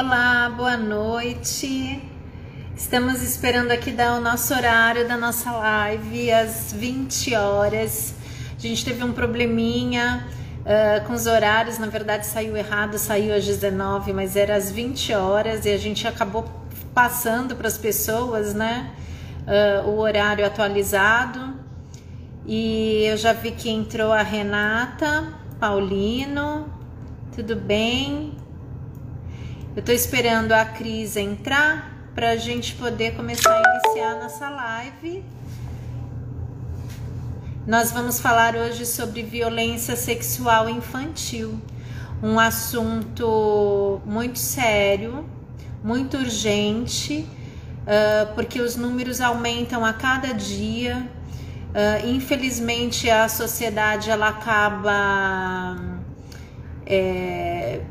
Olá, boa noite. Estamos esperando aqui dar o nosso horário da nossa live às 20 horas. A gente teve um probleminha uh, com os horários, na verdade saiu errado, saiu às 19, mas era às 20 horas e a gente acabou passando para as pessoas, né? Uh, o horário atualizado. E eu já vi que entrou a Renata Paulino. Tudo bem? Eu estou esperando a Cris entrar para a gente poder começar a iniciar nossa live. Nós vamos falar hoje sobre violência sexual infantil, um assunto muito sério, muito urgente, uh, porque os números aumentam a cada dia. Uh, infelizmente, a sociedade ela acaba é,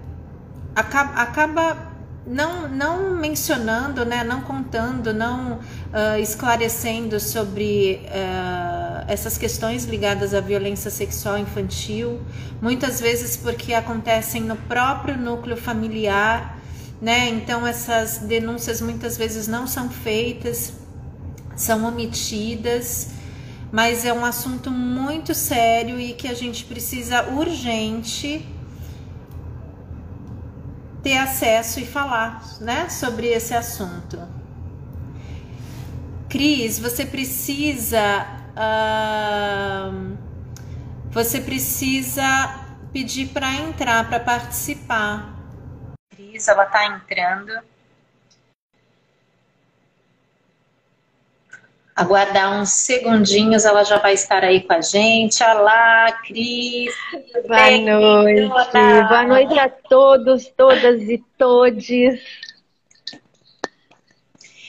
acaba, acaba não, não mencionando, né, não contando, não uh, esclarecendo sobre uh, essas questões ligadas à violência sexual infantil, muitas vezes porque acontecem no próprio núcleo familiar, né? Então essas denúncias muitas vezes não são feitas, são omitidas, mas é um assunto muito sério e que a gente precisa urgente ter acesso e falar né, sobre esse assunto. Cris, você precisa. Uh, você precisa pedir para entrar, para participar. Cris, ela está entrando. Aguardar uns segundinhos, ela já vai estar aí com a gente. Olá, Cris. Boa noite. Boa noite a todos, todas e todes.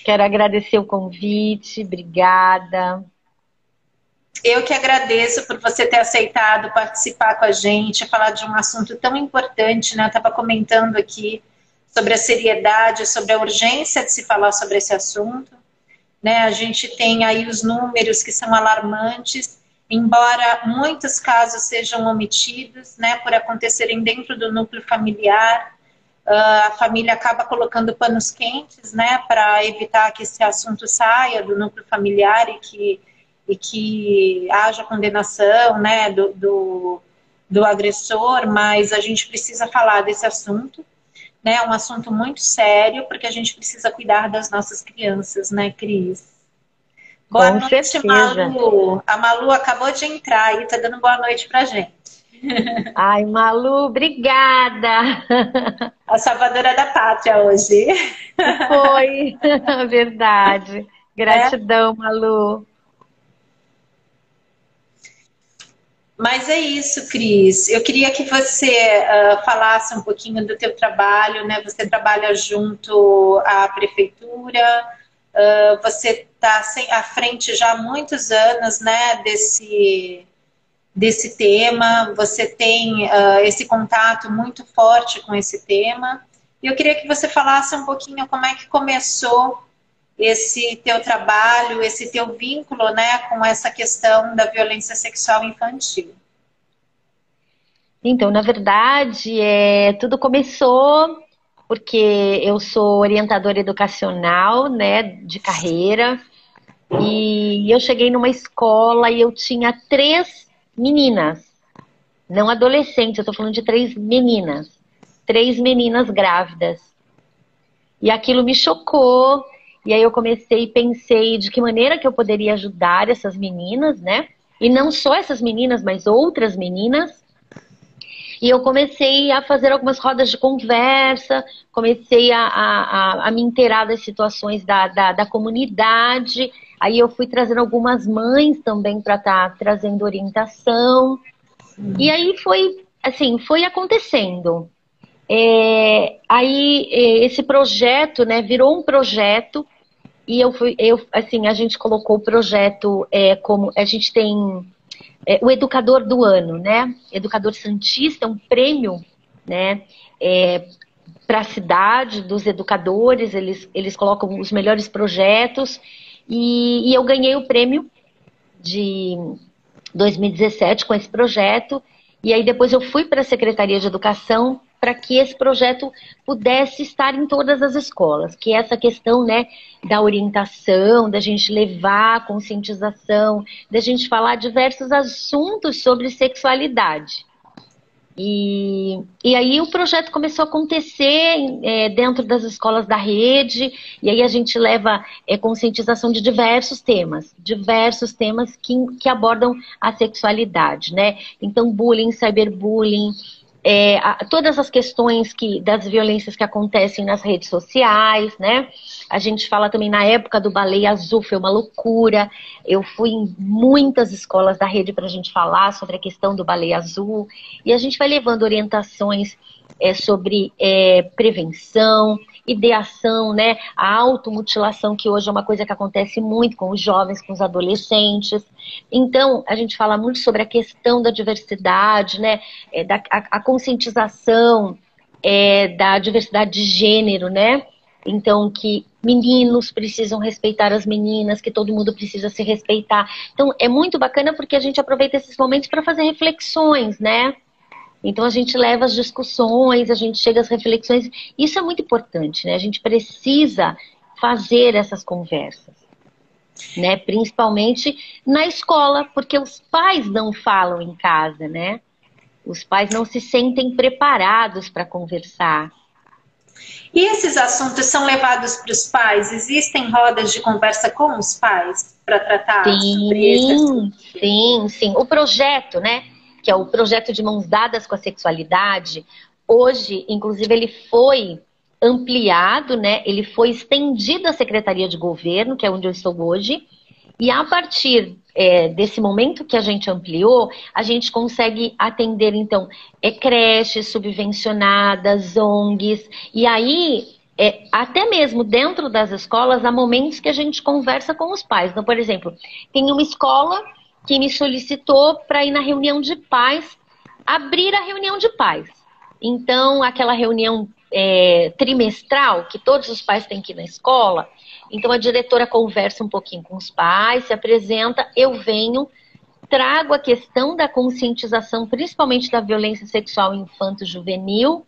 Quero agradecer o convite, obrigada. Eu que agradeço por você ter aceitado participar com a gente, falar de um assunto tão importante, né? Eu estava comentando aqui sobre a seriedade, sobre a urgência de se falar sobre esse assunto. Né? A gente tem aí os números que são alarmantes, embora muitos casos sejam omitidos, né, por acontecerem dentro do núcleo familiar, uh, a família acaba colocando panos quentes, né, para evitar que esse assunto saia do núcleo familiar e que, e que haja condenação, né, do, do, do agressor, mas a gente precisa falar desse assunto né? É um assunto muito sério, porque a gente precisa cuidar das nossas crianças, né, Cris? Boa Com noite, certeza. Malu. A Malu acabou de entrar e tá dando boa noite pra gente. Ai, Malu, obrigada! A salvadora da pátria hoje. Foi, verdade. Gratidão, é? Malu. Mas é isso, Cris. Eu queria que você uh, falasse um pouquinho do teu trabalho, né? Você trabalha junto à prefeitura, uh, você está à frente já há muitos anos, né? Desse desse tema. Você tem uh, esse contato muito forte com esse tema. E eu queria que você falasse um pouquinho como é que começou esse teu trabalho, esse teu vínculo, né, com essa questão da violência sexual infantil? Então, na verdade, é, tudo começou porque eu sou orientadora educacional, né, de carreira, e eu cheguei numa escola e eu tinha três meninas, não adolescentes, eu tô falando de três meninas, três meninas grávidas. E aquilo me chocou, e aí eu comecei e pensei de que maneira que eu poderia ajudar essas meninas, né? E não só essas meninas, mas outras meninas. E eu comecei a fazer algumas rodas de conversa, comecei a, a, a me inteirar das situações da, da, da, comunidade. Aí eu fui trazendo algumas mães também para estar tá trazendo orientação. Hum. E aí foi, assim, foi acontecendo. É, aí é, esse projeto, né, virou um projeto e eu fui, eu, assim, a gente colocou o projeto é, como a gente tem é, o educador do ano, né? Educador Santista, um prêmio, né? É, para a cidade dos educadores, eles, eles colocam os melhores projetos e, e eu ganhei o prêmio de 2017 com esse projeto e aí depois eu fui para a Secretaria de Educação para que esse projeto pudesse estar em todas as escolas, que essa questão, né, da orientação, da gente levar conscientização, da gente falar diversos assuntos sobre sexualidade. E, e aí o projeto começou a acontecer é, dentro das escolas da rede, e aí a gente leva é, conscientização de diversos temas, diversos temas que, que abordam a sexualidade, né? Então, bullying, cyberbullying, é, a, todas as questões que, das violências que acontecem nas redes sociais, né? A gente fala também na época do Baleia Azul, foi uma loucura. Eu fui em muitas escolas da rede para a gente falar sobre a questão do Baleia Azul. E a gente vai levando orientações é, sobre é, prevenção, ideação, né? A automutilação, que hoje é uma coisa que acontece muito com os jovens, com os adolescentes. Então, a gente fala muito sobre a questão da diversidade, né? É, da, a, a conscientização é, da diversidade de gênero, né? Então, que meninos precisam respeitar as meninas, que todo mundo precisa se respeitar. Então, é muito bacana porque a gente aproveita esses momentos para fazer reflexões, né? Então a gente leva as discussões, a gente chega às reflexões. Isso é muito importante, né? A gente precisa fazer essas conversas, né? Principalmente na escola, porque os pais não falam em casa, né? Os pais não se sentem preparados para conversar. E esses assuntos são levados para os pais? Existem rodas de conversa com os pais para tratar sim, sobre esse Sim, sim. O projeto, né? Que é o projeto de mãos dadas com a sexualidade, hoje, inclusive, ele foi ampliado, né? Ele foi estendido à Secretaria de Governo, que é onde eu estou hoje, e a partir é, desse momento que a gente ampliou, a gente consegue atender, então, é, creches subvencionadas, ONGs, e aí, é, até mesmo dentro das escolas, há momentos que a gente conversa com os pais. Então, por exemplo, tem uma escola que me solicitou para ir na reunião de pais, abrir a reunião de pais. Então, aquela reunião é, trimestral, que todos os pais têm que ir na escola, então a diretora conversa um pouquinho com os pais, se apresenta, eu venho, trago a questão da conscientização, principalmente da violência sexual infanto-juvenil,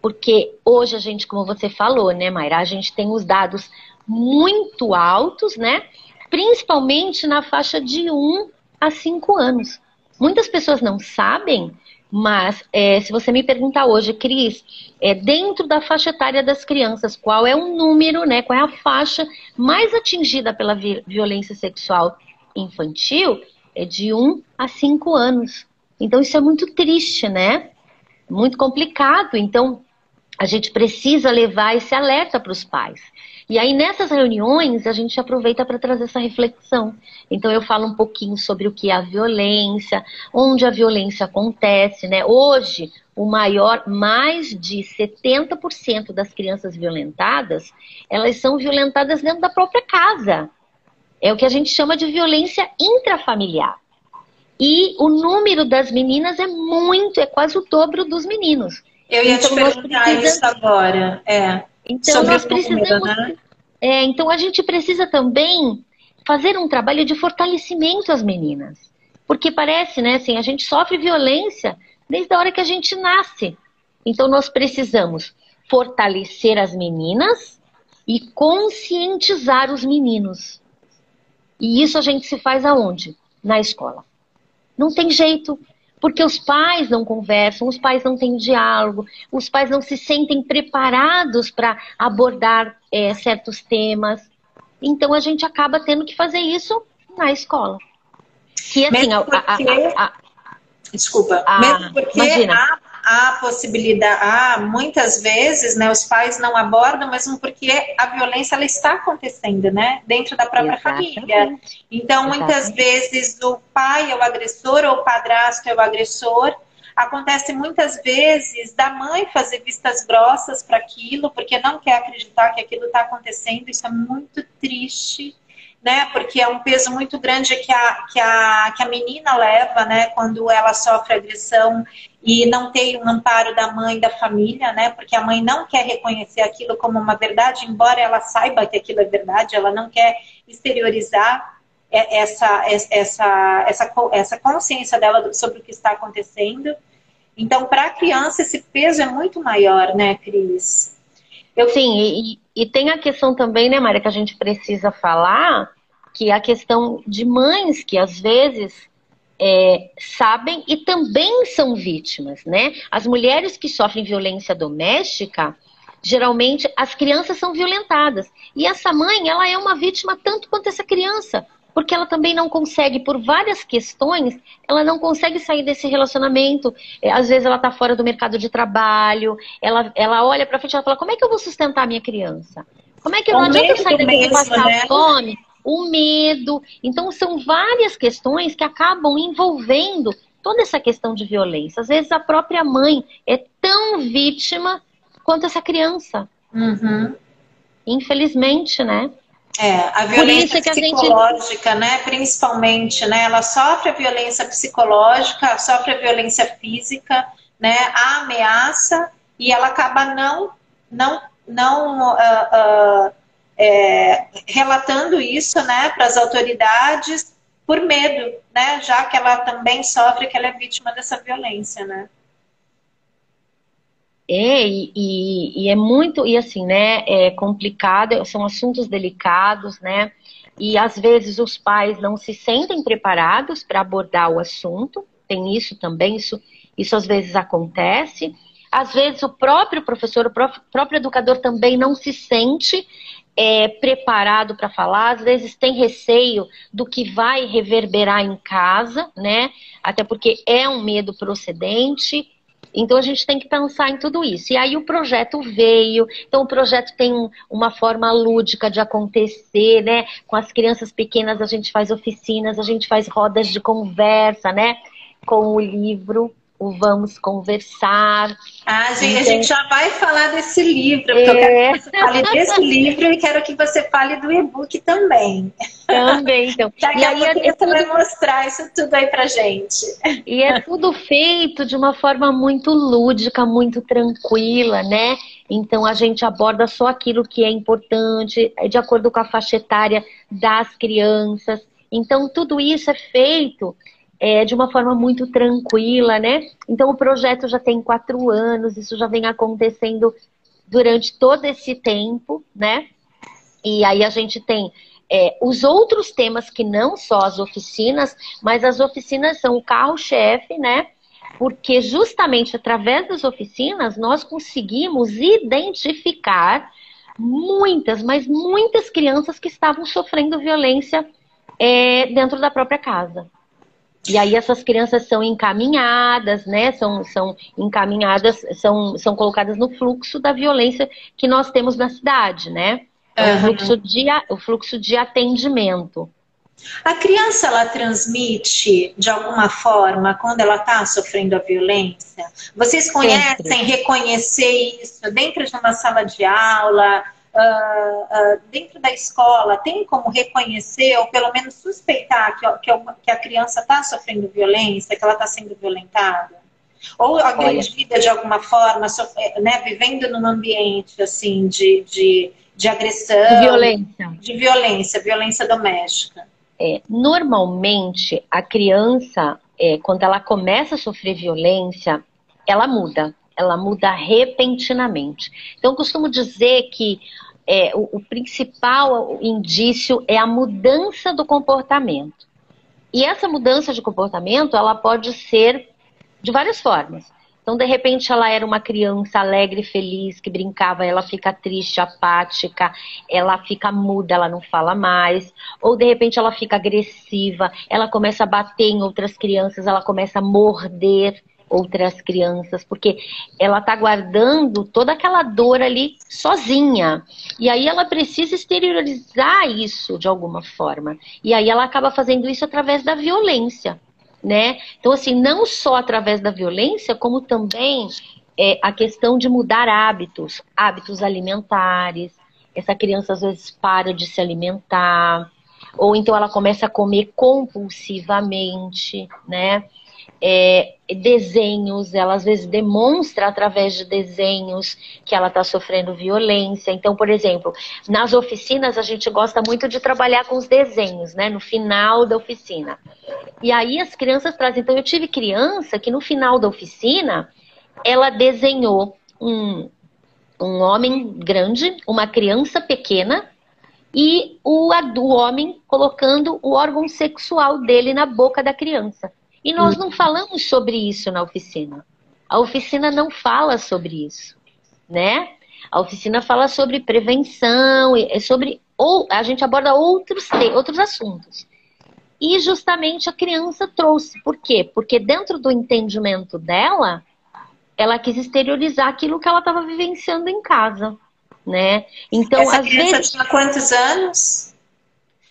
porque hoje a gente, como você falou, né, Mayra, a gente tem os dados muito altos, né? Principalmente na faixa de 1 há cinco anos. Muitas pessoas não sabem, mas é, se você me perguntar hoje, Cris, é, dentro da faixa etária das crianças, qual é o número, né, qual é a faixa mais atingida pela vi violência sexual infantil, é de 1 a 5 anos. Então isso é muito triste, né? Muito complicado. Então a gente precisa levar esse alerta para os pais. E aí, nessas reuniões, a gente aproveita para trazer essa reflexão. Então, eu falo um pouquinho sobre o que é a violência, onde a violência acontece, né? Hoje, o maior, mais de 70% das crianças violentadas, elas são violentadas dentro da própria casa. É o que a gente chama de violência intrafamiliar. E o número das meninas é muito, é quase o dobro dos meninos. Eu ia então, te perguntar precisamos... isso agora. É. Então Sobre nós precisamos. né? é, então a gente precisa também fazer um trabalho de fortalecimento às meninas. Porque parece, né, assim, a gente sofre violência desde a hora que a gente nasce. Então nós precisamos fortalecer as meninas e conscientizar os meninos. E isso a gente se faz aonde? Na escola. Não tem jeito. Porque os pais não conversam, os pais não têm diálogo, os pais não se sentem preparados para abordar é, certos temas. Então a gente acaba tendo que fazer isso na escola. Que assim, a, a, a, Desculpa, mesmo porque imagina. Há possibilidade, há muitas vezes, né, os pais não abordam, mesmo porque a violência ela está acontecendo, né, dentro da própria Exatamente. família. Então, muitas vezes o pai é o agressor ou o padrasto é o agressor. Acontece muitas vezes da mãe fazer vistas grossas para aquilo, porque não quer acreditar que aquilo está acontecendo. Isso é muito triste né? Porque é um peso muito grande que a, que a, que a menina leva, né? Quando ela sofre agressão e não tem um amparo da mãe, da família, né? Porque a mãe não quer reconhecer aquilo como uma verdade, embora ela saiba que aquilo é verdade, ela não quer exteriorizar essa, essa, essa, essa consciência dela sobre o que está acontecendo. Então, para a criança, esse peso é muito maior, né, Cris? Eu... Sim, e, e tem a questão também, né, Maria, que a gente precisa falar, que é a questão de mães que às vezes é, sabem e também são vítimas, né? As mulheres que sofrem violência doméstica, geralmente as crianças são violentadas. E essa mãe, ela é uma vítima tanto quanto essa criança, porque ela também não consegue, por várias questões, ela não consegue sair desse relacionamento. É, às vezes ela está fora do mercado de trabalho, ela, ela olha para frente e fala: como é que eu vou sustentar a minha criança? Como é que eu não adianta sair daqui e passar né? fome? O medo. Então, são várias questões que acabam envolvendo toda essa questão de violência. Às vezes a própria mãe é tão vítima quanto essa criança. Uhum. Infelizmente, né? É, a violência psicológica, gente... né, principalmente, né, ela sofre a violência psicológica, sofre a violência física, né, a ameaça e ela acaba não, não, não uh, uh, é, relatando isso, né, para as autoridades por medo, né, já que ela também sofre, que ela é vítima dessa violência, né. É, e, e, e, é muito, e assim, né, é complicado, são assuntos delicados, né, e às vezes os pais não se sentem preparados para abordar o assunto, tem isso também, isso, isso às vezes acontece, às vezes o próprio professor, o próprio educador também não se sente é, preparado para falar, às vezes tem receio do que vai reverberar em casa, né, até porque é um medo procedente, então a gente tem que pensar em tudo isso. E aí o projeto veio, então o projeto tem uma forma lúdica de acontecer, né? Com as crianças pequenas a gente faz oficinas, a gente faz rodas de conversa, né? Com o livro o Vamos Conversar. Ah, gente, então... a gente já vai falar desse livro, porque é. eu quero que você fale desse livro e quero que você fale do e-book também. Também, então. Daqui e a pouco é você tudo... vai mostrar isso tudo aí pra gente. E é tudo feito de uma forma muito lúdica, muito tranquila, né? Então a gente aborda só aquilo que é importante, de acordo com a faixa etária das crianças. Então tudo isso é feito é, de uma forma muito tranquila, né? Então o projeto já tem quatro anos, isso já vem acontecendo durante todo esse tempo, né? E aí a gente tem é, os outros temas que não só as oficinas, mas as oficinas são o carro-chefe, né? Porque justamente através das oficinas nós conseguimos identificar muitas, mas muitas crianças que estavam sofrendo violência é, dentro da própria casa. E aí essas crianças são encaminhadas, né? São, são encaminhadas, são, são colocadas no fluxo da violência que nós temos na cidade, né? Uhum. O, fluxo de, o fluxo de atendimento. A criança ela transmite de alguma forma quando ela está sofrendo a violência? Vocês conhecem, Sempre. reconhecer isso dentro de uma sala de aula? Uh, uh, dentro da escola tem como reconhecer ou pelo menos suspeitar que, que, que a criança está sofrendo violência, que ela está sendo violentada? Ou agredida de alguma forma, né, vivendo num ambiente assim de, de, de agressão, de violência, de violência, violência doméstica. É, normalmente a criança, é, quando ela começa a sofrer violência, ela muda ela muda repentinamente. Então, eu costumo dizer que é, o, o principal indício é a mudança do comportamento. E essa mudança de comportamento, ela pode ser de várias formas. Então, de repente, ela era uma criança alegre, feliz, que brincava, ela fica triste, apática, ela fica muda, ela não fala mais. Ou, de repente, ela fica agressiva, ela começa a bater em outras crianças, ela começa a morder outras crianças, porque ela está guardando toda aquela dor ali sozinha. E aí ela precisa exteriorizar isso de alguma forma. E aí ela acaba fazendo isso através da violência, né? Então, assim, não só através da violência, como também é, a questão de mudar hábitos, hábitos alimentares. Essa criança às vezes para de se alimentar, ou então ela começa a comer compulsivamente, né? É, desenhos, ela às vezes demonstra através de desenhos que ela está sofrendo violência. Então, por exemplo, nas oficinas a gente gosta muito de trabalhar com os desenhos, né? No final da oficina. E aí as crianças trazem. Então, eu tive criança que no final da oficina ela desenhou um, um homem grande, uma criança pequena e o, o homem colocando o órgão sexual dele na boca da criança. E nós não falamos sobre isso na oficina. A oficina não fala sobre isso, né? A oficina fala sobre prevenção, é sobre ou a gente aborda outros outros assuntos. E justamente a criança trouxe. Por quê? Porque dentro do entendimento dela, ela quis exteriorizar aquilo que ela estava vivenciando em casa, né? Então, Essa às criança vezes tinha quantos anos?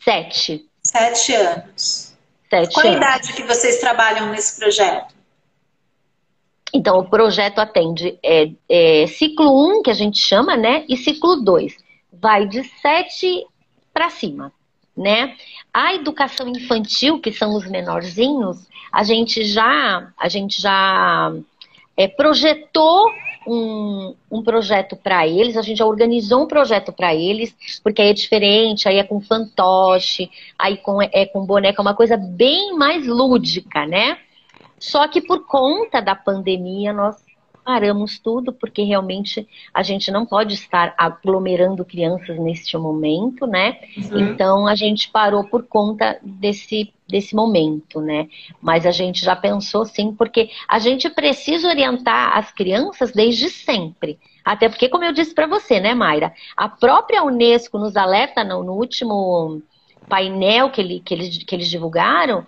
Sete. Sete anos. Sete Qual a idade que vocês trabalham nesse projeto? Então, o projeto atende é, é, ciclo 1, que a gente chama, né? E ciclo 2. Vai de 7 para cima, né? A educação infantil, que são os menorzinhos, a gente já, a gente já é, projetou um, um projeto para eles, a gente já organizou um projeto para eles, porque aí é diferente, aí é com fantoche, aí com, é com boneca, uma coisa bem mais lúdica, né? Só que por conta da pandemia, nós paramos tudo, porque realmente a gente não pode estar aglomerando crianças neste momento, né? Uhum. Então a gente parou por conta desse, desse momento, né? Mas a gente já pensou sim, porque a gente precisa orientar as crianças desde sempre. Até porque, como eu disse para você, né, Mayra? A própria Unesco nos alerta no, no último painel que, ele, que, eles, que eles divulgaram,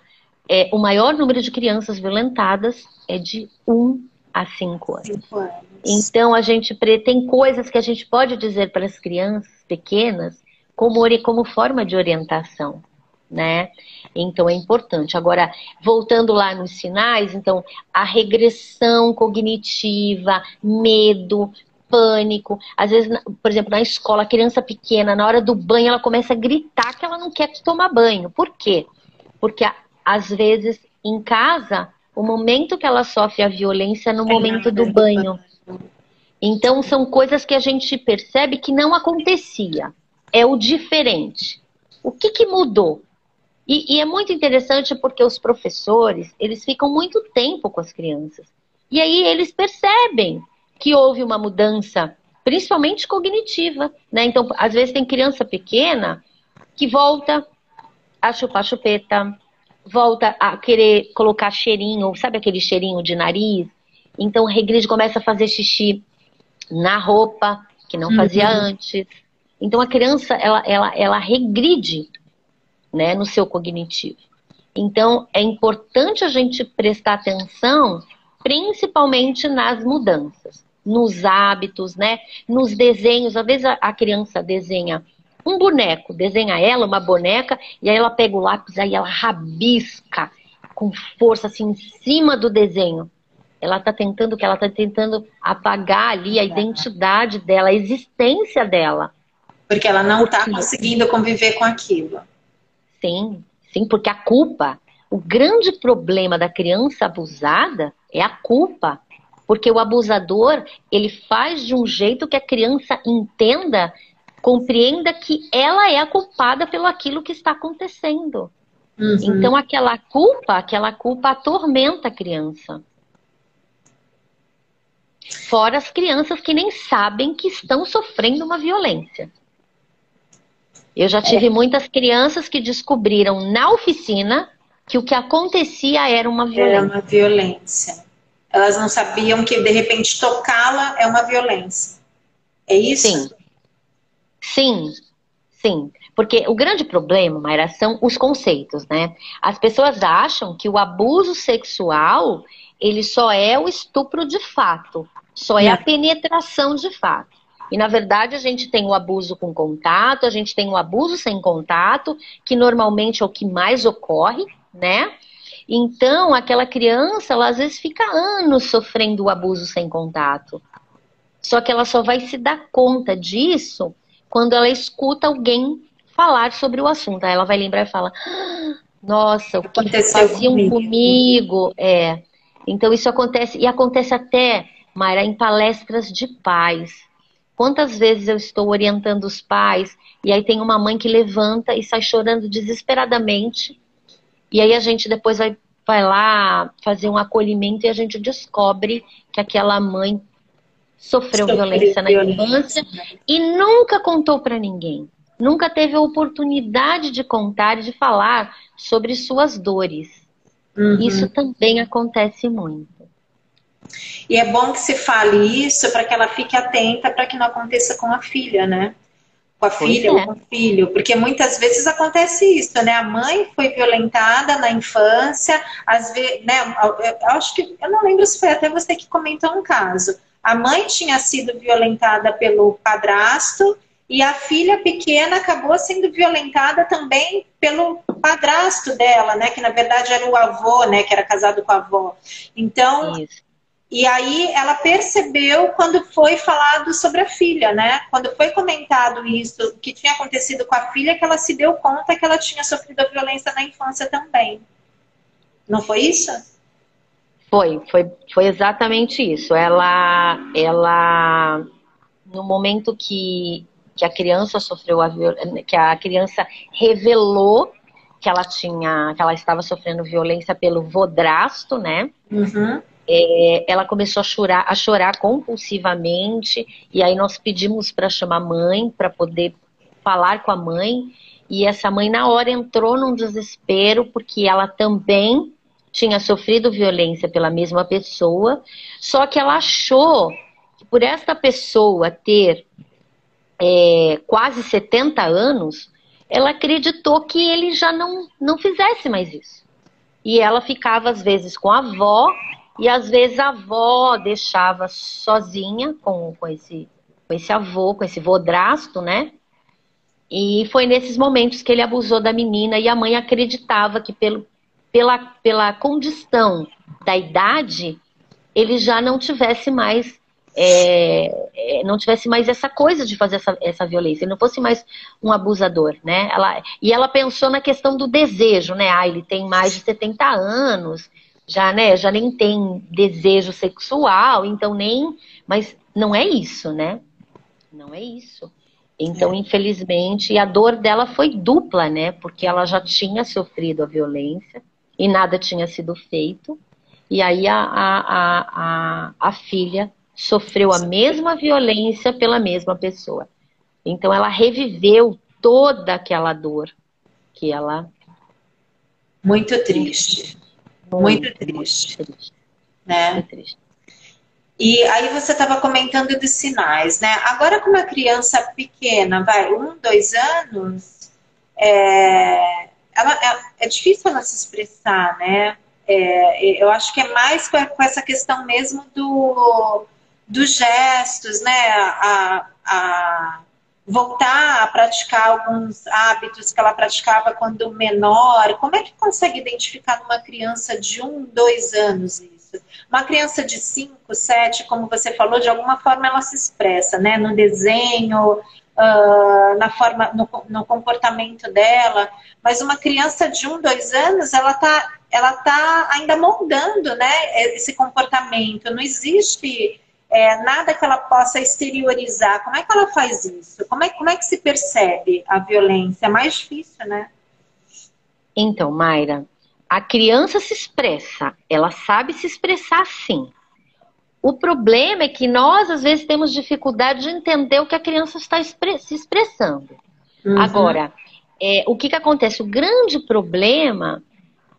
é, o maior número de crianças violentadas é de um há cinco anos. cinco anos. Então a gente tem coisas que a gente pode dizer para as crianças pequenas como, como forma de orientação. Né? Então é importante. Agora, voltando lá nos sinais, então a regressão cognitiva, medo, pânico. Às vezes, por exemplo, na escola, a criança pequena, na hora do banho, ela começa a gritar que ela não quer tomar banho. Por quê? Porque às vezes em casa o momento que ela sofre a violência é no momento do banho. Então, são coisas que a gente percebe que não acontecia. É o diferente. O que, que mudou? E, e, é muito interessante porque os professores, eles ficam muito tempo com as crianças. E aí eles percebem que houve uma mudança, principalmente cognitiva. Né? Então, às vezes tem criança pequena que volta a chupar chupeta, volta a querer colocar cheirinho, sabe aquele cheirinho de nariz? Então regride, começa a fazer xixi na roupa, que não fazia uhum. antes. Então a criança, ela, ela, ela regride né, no seu cognitivo. Então é importante a gente prestar atenção, principalmente nas mudanças, nos hábitos, né, nos desenhos. Às vezes a, criança desenha um boneco, desenha ela, uma boneca, e aí ela pega o lápis, aí ela rabisca com força, assim, em cima do desenho. Ela está tentando, que ela está tentando apagar ali a identidade dela, a existência dela. Porque ela não está conseguindo conviver com aquilo. Sim, sim, porque a culpa, o grande problema da criança abusada é a culpa. Porque o abusador, ele faz de um jeito que a criança entenda compreenda que ela é a culpada pelo aquilo que está acontecendo. Uhum. Então aquela culpa, aquela culpa atormenta a criança. Fora as crianças que nem sabem que estão sofrendo uma violência. Eu já tive é. muitas crianças que descobriram na oficina que o que acontecia era uma violência. Era uma violência. Elas não sabiam que de repente tocá-la é uma violência. É isso? Sim. Sim, sim. Porque o grande problema, Mayra, são os conceitos, né? As pessoas acham que o abuso sexual, ele só é o estupro de fato, só é a penetração de fato. E na verdade a gente tem o abuso com contato, a gente tem o abuso sem contato, que normalmente é o que mais ocorre, né? Então, aquela criança, ela às vezes fica anos sofrendo o abuso sem contato. Só que ela só vai se dar conta disso quando ela escuta alguém falar sobre o assunto. Aí ela vai lembrar e fala: ah, Nossa, o que Aconteceu faziam comigo. comigo, é. Então isso acontece e acontece até, Mayra, em palestras de pais. Quantas vezes eu estou orientando os pais e aí tem uma mãe que levanta e sai chorando desesperadamente e aí a gente depois vai, vai lá fazer um acolhimento e a gente descobre que aquela mãe sofreu, sofreu violência na infância e nunca contou para ninguém. Nunca teve a oportunidade de contar e de falar sobre suas dores. Uhum. Isso também acontece muito. E é bom que se fale isso para que ela fique atenta para que não aconteça com a filha, né? Com a filha é. ou com o filho, porque muitas vezes acontece isso, né? A mãe foi violentada na infância, às vezes, né? Eu acho que eu não lembro se foi até você que comentou um caso. A mãe tinha sido violentada pelo padrasto e a filha pequena acabou sendo violentada também pelo padrasto dela, né? Que na verdade era o avô, né? Que era casado com a avó. Então, Isso. E aí ela percebeu quando foi falado sobre a filha, né? Quando foi comentado isso, que tinha acontecido com a filha, que ela se deu conta que ela tinha sofrido a violência na infância também. Não foi isso? Foi, foi, foi exatamente isso. Ela, ela, no momento que que a criança sofreu a que a criança revelou que ela tinha, que ela estava sofrendo violência pelo vodrasto, né? Uhum. É, ela começou a chorar, a chorar compulsivamente e aí nós pedimos para chamar a mãe para poder falar com a mãe e essa mãe na hora entrou num desespero porque ela também tinha sofrido violência pela mesma pessoa, só que ela achou que por esta pessoa ter é, quase 70 anos, ela acreditou que ele já não, não fizesse mais isso. E ela ficava, às vezes, com a avó, e às vezes a avó deixava sozinha com, com, esse, com esse avô, com esse vodrasto, né? E foi nesses momentos que ele abusou da menina e a mãe acreditava que pelo, pela, pela condição da idade, ele já não tivesse mais é, é, não tivesse mais essa coisa de fazer essa, essa violência, ele não fosse mais um abusador, né? Ela, e ela pensou na questão do desejo, né? Ah, ele tem mais de 70 anos, já, né? Já nem tem desejo sexual, então nem. Mas não é isso, né? Não é isso. Então, é. infelizmente, a dor dela foi dupla, né? Porque ela já tinha sofrido a violência e nada tinha sido feito. E aí a, a, a, a, a filha sofreu a mesma violência pela mesma pessoa. Então ela reviveu toda aquela dor que ela. Muito triste. Muito, muito triste. Muito triste. Né? Muito triste. E aí você estava comentando dos sinais, né? Agora com uma criança pequena, vai, um, dois anos, é, ela, é, é difícil ela se expressar, né? É, eu acho que é mais com essa questão mesmo do dos gestos, né? A, a voltar a praticar alguns hábitos que ela praticava quando menor. Como é que consegue identificar numa criança de um, dois anos isso? Uma criança de cinco, sete, como você falou, de alguma forma ela se expressa, né? No desenho, uh, na forma, no, no, comportamento dela. Mas uma criança de um, dois anos, ela tá, ela tá ainda moldando, né? Esse comportamento. Não existe é, nada que ela possa exteriorizar. Como é que ela faz isso? Como é, como é que se percebe a violência? É mais difícil, né? Então, Mayra, a criança se expressa, ela sabe se expressar sim. O problema é que nós, às vezes, temos dificuldade de entender o que a criança está se expressando. Uhum. Agora, é, o que, que acontece? O grande problema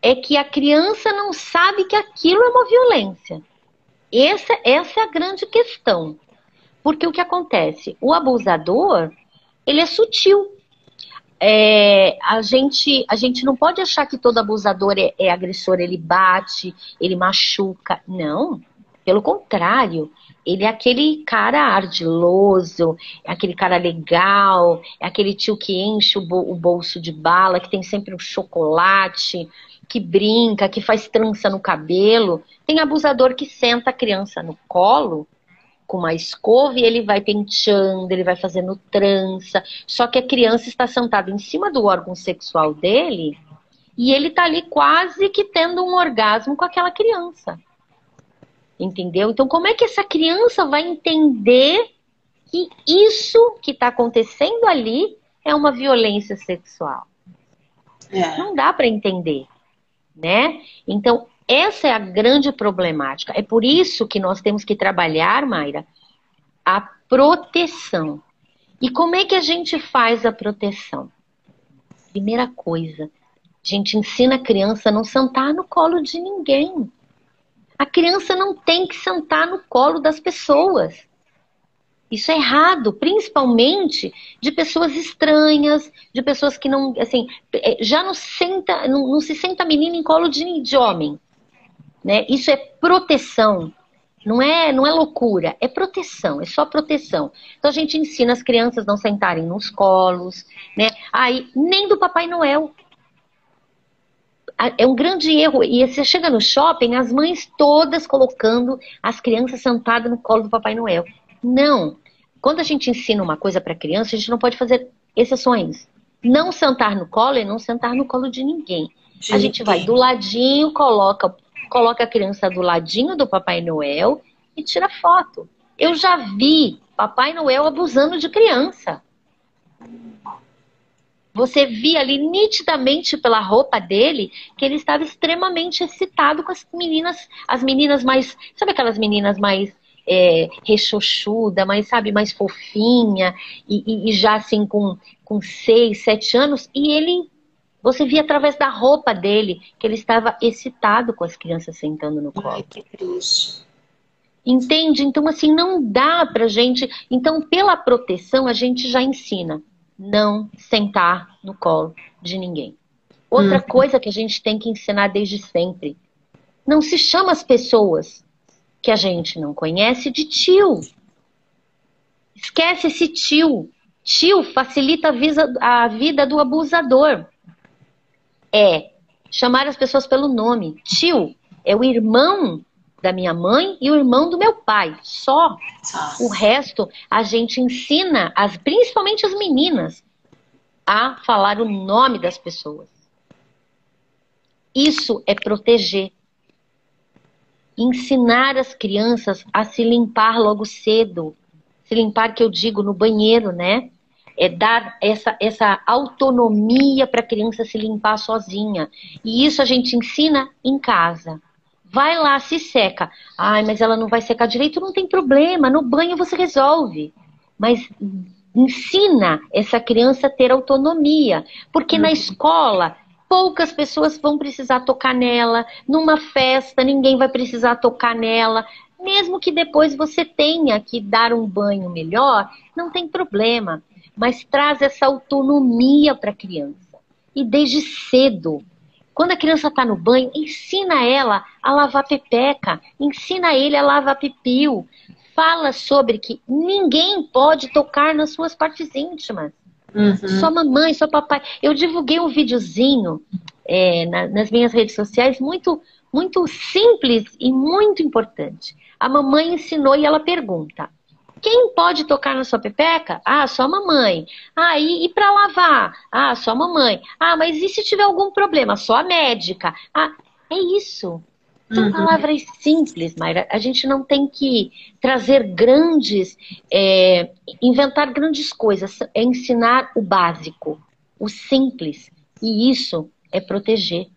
é que a criança não sabe que aquilo é uma violência. Essa, essa é a grande questão. Porque o que acontece? O abusador, ele é sutil. É, a, gente, a gente não pode achar que todo abusador é, é agressor, ele bate, ele machuca. Não. Pelo contrário, ele é aquele cara ardiloso, é aquele cara legal, é aquele tio que enche o, bolso de bala, que tem sempre um chocolate, que brinca, que faz trança no cabelo. Tem abusador que senta a criança no colo com uma escova e ele vai penteando, ele vai fazendo trança. Só que a criança está sentada em cima do órgão sexual dele e ele tá ali quase que tendo um orgasmo com aquela criança. Entendeu? Então, como é que essa criança vai entender que isso que está acontecendo ali é uma violência sexual? É. Não dá para entender, né? Então, essa é a grande problemática. É por isso que nós temos que trabalhar, Mayra, a proteção. E como é que a gente faz a proteção? Primeira coisa, a gente ensina a criança a não sentar no colo de ninguém. A criança não tem que sentar no colo das pessoas. Isso é errado, principalmente de pessoas estranhas, de pessoas que não, assim, é, já não senta, não, não se senta menina em colo de, de homem. Né? Isso é proteção. Não é, não é loucura, é proteção, é só proteção. Então a gente ensina as crianças não sentarem nos colos, né? Aí nem do Papai Noel é um grande erro. E você chega no shopping, as mães todas colocando as crianças sentadas no colo do Papai Noel. Não. Quando a gente ensina uma coisa para criança, a gente não pode fazer exceções. Não sentar no colo e não sentar no colo de ninguém. De a gente vai do ladinho, coloca, coloca a criança do ladinho do Papai Noel e tira foto. Eu já vi Papai Noel abusando de criança. Você via ali nitidamente pela roupa dele que ele estava extremamente excitado com as meninas, as meninas mais, sabe aquelas meninas mais é, rechochuda, mais, sabe, mais fofinha, e, e, já assim com, com seis, sete anos, e ele, você via através da roupa dele que ele estava excitado com as crianças sentando no colo. Ai, que triste. Entende? Então, assim, não dá pra gente. Então, pela proteção, a gente já ensina não sentar no colo de ninguém. Outra hum. coisa que a gente tem que ensinar desde sempre: não se chama as pessoas que a gente não conhece de tio. Esquece esse tio. Tio facilita a, visa, a vida do abusador. É chamar as pessoas pelo nome. Tio é o irmão da minha mãe e o irmão do meu pai. Só. O resto a gente ensina, as, principalmente as meninas, a falar o nome das pessoas. Isso é proteger. Ensinar as crianças a se limpar logo cedo. Se limpar, que eu digo, no banheiro, né? É dar essa, essa autonomia para a criança se limpar sozinha. E isso a gente ensina em casa. Vai lá, se seca. Ai, mas ela não vai secar direito, não tem problema. No banho você resolve. Mas ensina essa criança a ter autonomia. Porque uhum. na escola, poucas pessoas vão precisar tocar nela. Numa festa, ninguém vai precisar tocar nela. Mesmo que depois você tenha que dar um banho melhor, não tem problema. Mas traz essa autonomia para a criança. E desde cedo. Quando a criança está no banho, ensina ela a lavar pepeca, ensina ele a lavar pipiu. Fala sobre que ninguém pode tocar nas suas partes íntimas. Uhum. Só mamãe, só papai. Eu divulguei um videozinho é, na, nas minhas redes sociais muito, muito simples e muito importante. A mamãe ensinou e ela pergunta: quem pode tocar na sua pepeca? Ah, só a mamãe. Ah, e, e para lavar? Ah, só a mamãe. Ah, mas e se tiver algum problema? Só a médica. Ah, é isso. São uhum. palavras simples, Mayra. A gente não tem que trazer grandes, é, inventar grandes coisas. É ensinar o básico, o simples. E isso é proteger.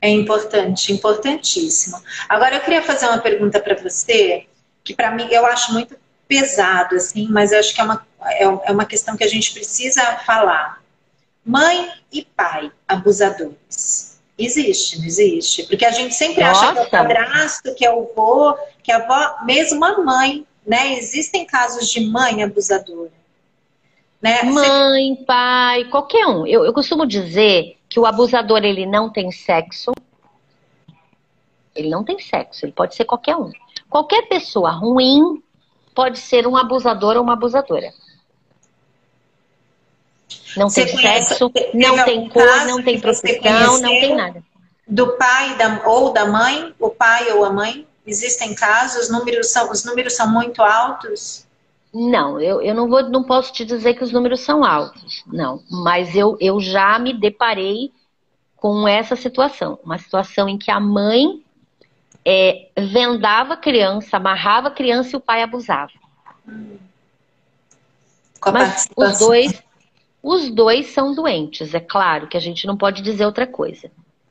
É importante, importantíssimo. Agora eu queria fazer uma pergunta para você, que para mim eu acho muito pesado, assim, mas acho que é uma, é, é uma questão que a gente precisa falar. Mãe e pai abusadores. Existe, não existe? Porque a gente sempre Nossa. acha que é o padrasto, que é o vô, que é a avó, mesmo a mãe, né? Existem casos de mãe abusadora. Né? Mãe, Você... pai, qualquer um. Eu, eu costumo dizer que o abusador ele não tem sexo. Ele não tem sexo, ele pode ser qualquer um. Qualquer pessoa ruim pode ser um abusador ou uma abusadora. Não você tem conhece, sexo, não tem cor, não tem profissão, não tem nada. Do pai da, ou da mãe, o pai ou a mãe? Existem casos, os números são, os números são muito altos? Não, eu, eu não, vou, não posso te dizer que os números são altos, não. Mas eu, eu já me deparei com essa situação. Uma situação em que a mãe é, vendava a criança, amarrava a criança e o pai abusava. Mas os dois, os dois são doentes, é claro que a gente não pode dizer outra coisa.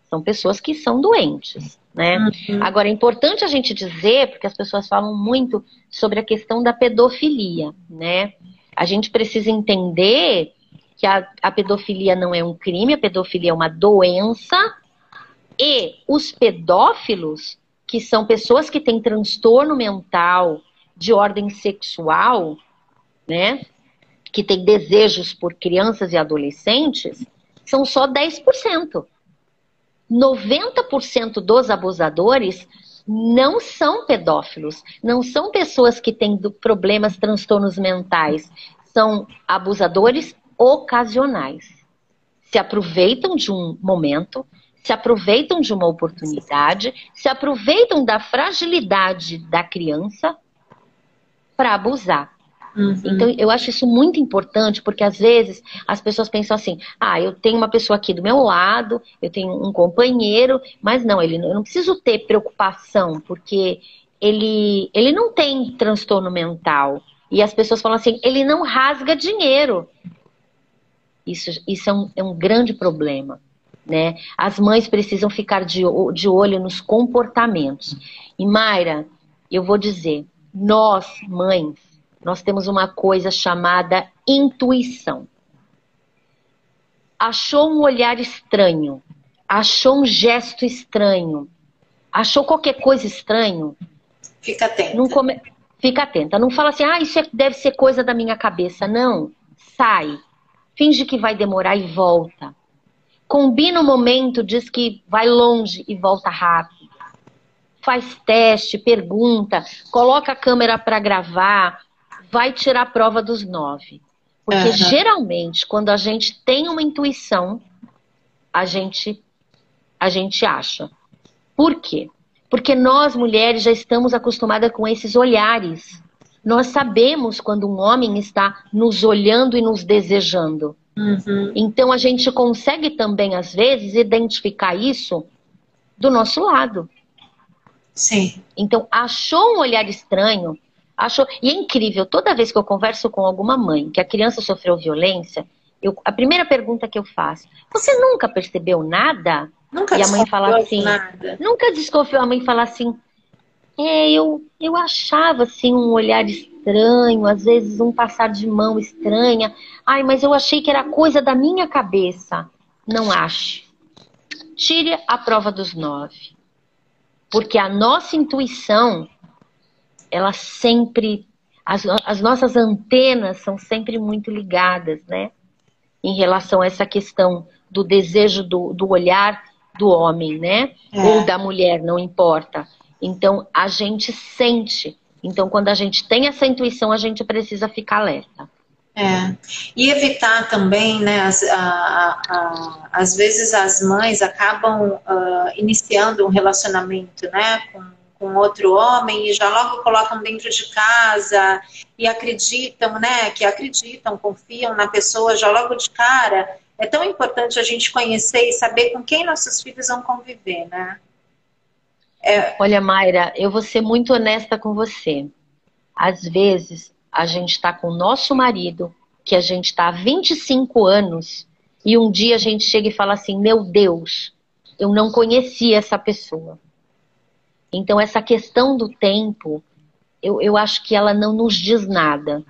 São pessoas que são doentes, né? Uhum. Agora é importante a gente dizer, porque as pessoas falam muito sobre a questão da pedofilia, né? A gente precisa entender que a, a pedofilia não é um crime, a pedofilia é uma doença, e os pedófilos, que são pessoas que têm transtorno mental de ordem sexual, né? Que têm desejos por crianças e adolescentes, são só 10%. 90% dos abusadores não são pedófilos, não são pessoas que têm problemas, transtornos mentais, são abusadores ocasionais. Se aproveitam de um momento, se aproveitam de uma oportunidade, se aproveitam da fragilidade da criança para abusar. Uhum. Então, eu acho isso muito importante, porque às vezes as pessoas pensam assim: ah, eu tenho uma pessoa aqui do meu lado, eu tenho um companheiro, mas não, ele, eu não preciso ter preocupação, porque ele, ele não tem transtorno mental. E as pessoas falam assim: ele não rasga dinheiro. Isso, isso é, um, é um grande problema. Né? As mães precisam ficar de, de olho nos comportamentos. E Mayra, eu vou dizer, nós, mães, nós temos uma coisa chamada intuição. Achou um olhar estranho, achou um gesto estranho, achou qualquer coisa estranho. Fica atenta. Come... Fica atenta. Não fala assim, ah, isso é, deve ser coisa da minha cabeça. Não. Sai finge que vai demorar e volta. Combina o momento, diz que vai longe e volta rápido. Faz teste, pergunta, coloca a câmera para gravar, vai tirar a prova dos nove. Porque uhum. geralmente, quando a gente tem uma intuição, a gente, a gente acha. Por quê? Porque nós, mulheres, já estamos acostumadas com esses olhares. Nós sabemos quando um homem está nos olhando e nos desejando. Uhum. Então a gente consegue também, às vezes, identificar isso do nosso lado. Sim. Então, achou um olhar estranho, achou. E é incrível, toda vez que eu converso com alguma mãe que a criança sofreu violência, eu... a primeira pergunta que eu faço: Você nunca percebeu nada? Nunca e a mãe fala assim, nada. nunca desconfiou. A mãe fala assim: é, eu, eu achava assim um olhar estranho, às vezes um passar de mão estranha. Ai, mas eu achei que era coisa da minha cabeça. Não ache. Tire a prova dos nove. Porque a nossa intuição, ela sempre. As, as nossas antenas são sempre muito ligadas, né? Em relação a essa questão do desejo do, do olhar do homem, né? É. Ou da mulher, não importa. Então, a gente sente. Então, quando a gente tem essa intuição, a gente precisa ficar alerta. É. E evitar também, né? As, a, a, às vezes as mães acabam uh, iniciando um relacionamento, né? Com, com outro homem e já logo colocam dentro de casa e acreditam, né? Que acreditam, confiam na pessoa já logo de cara. É tão importante a gente conhecer e saber com quem nossos filhos vão conviver, né? É... Olha, Mayra, eu vou ser muito honesta com você. Às vezes, a gente está com o nosso marido, que a gente está há 25 anos, e um dia a gente chega e fala assim: Meu Deus, eu não conhecia essa pessoa. Então, essa questão do tempo, eu, eu acho que ela não nos diz nada.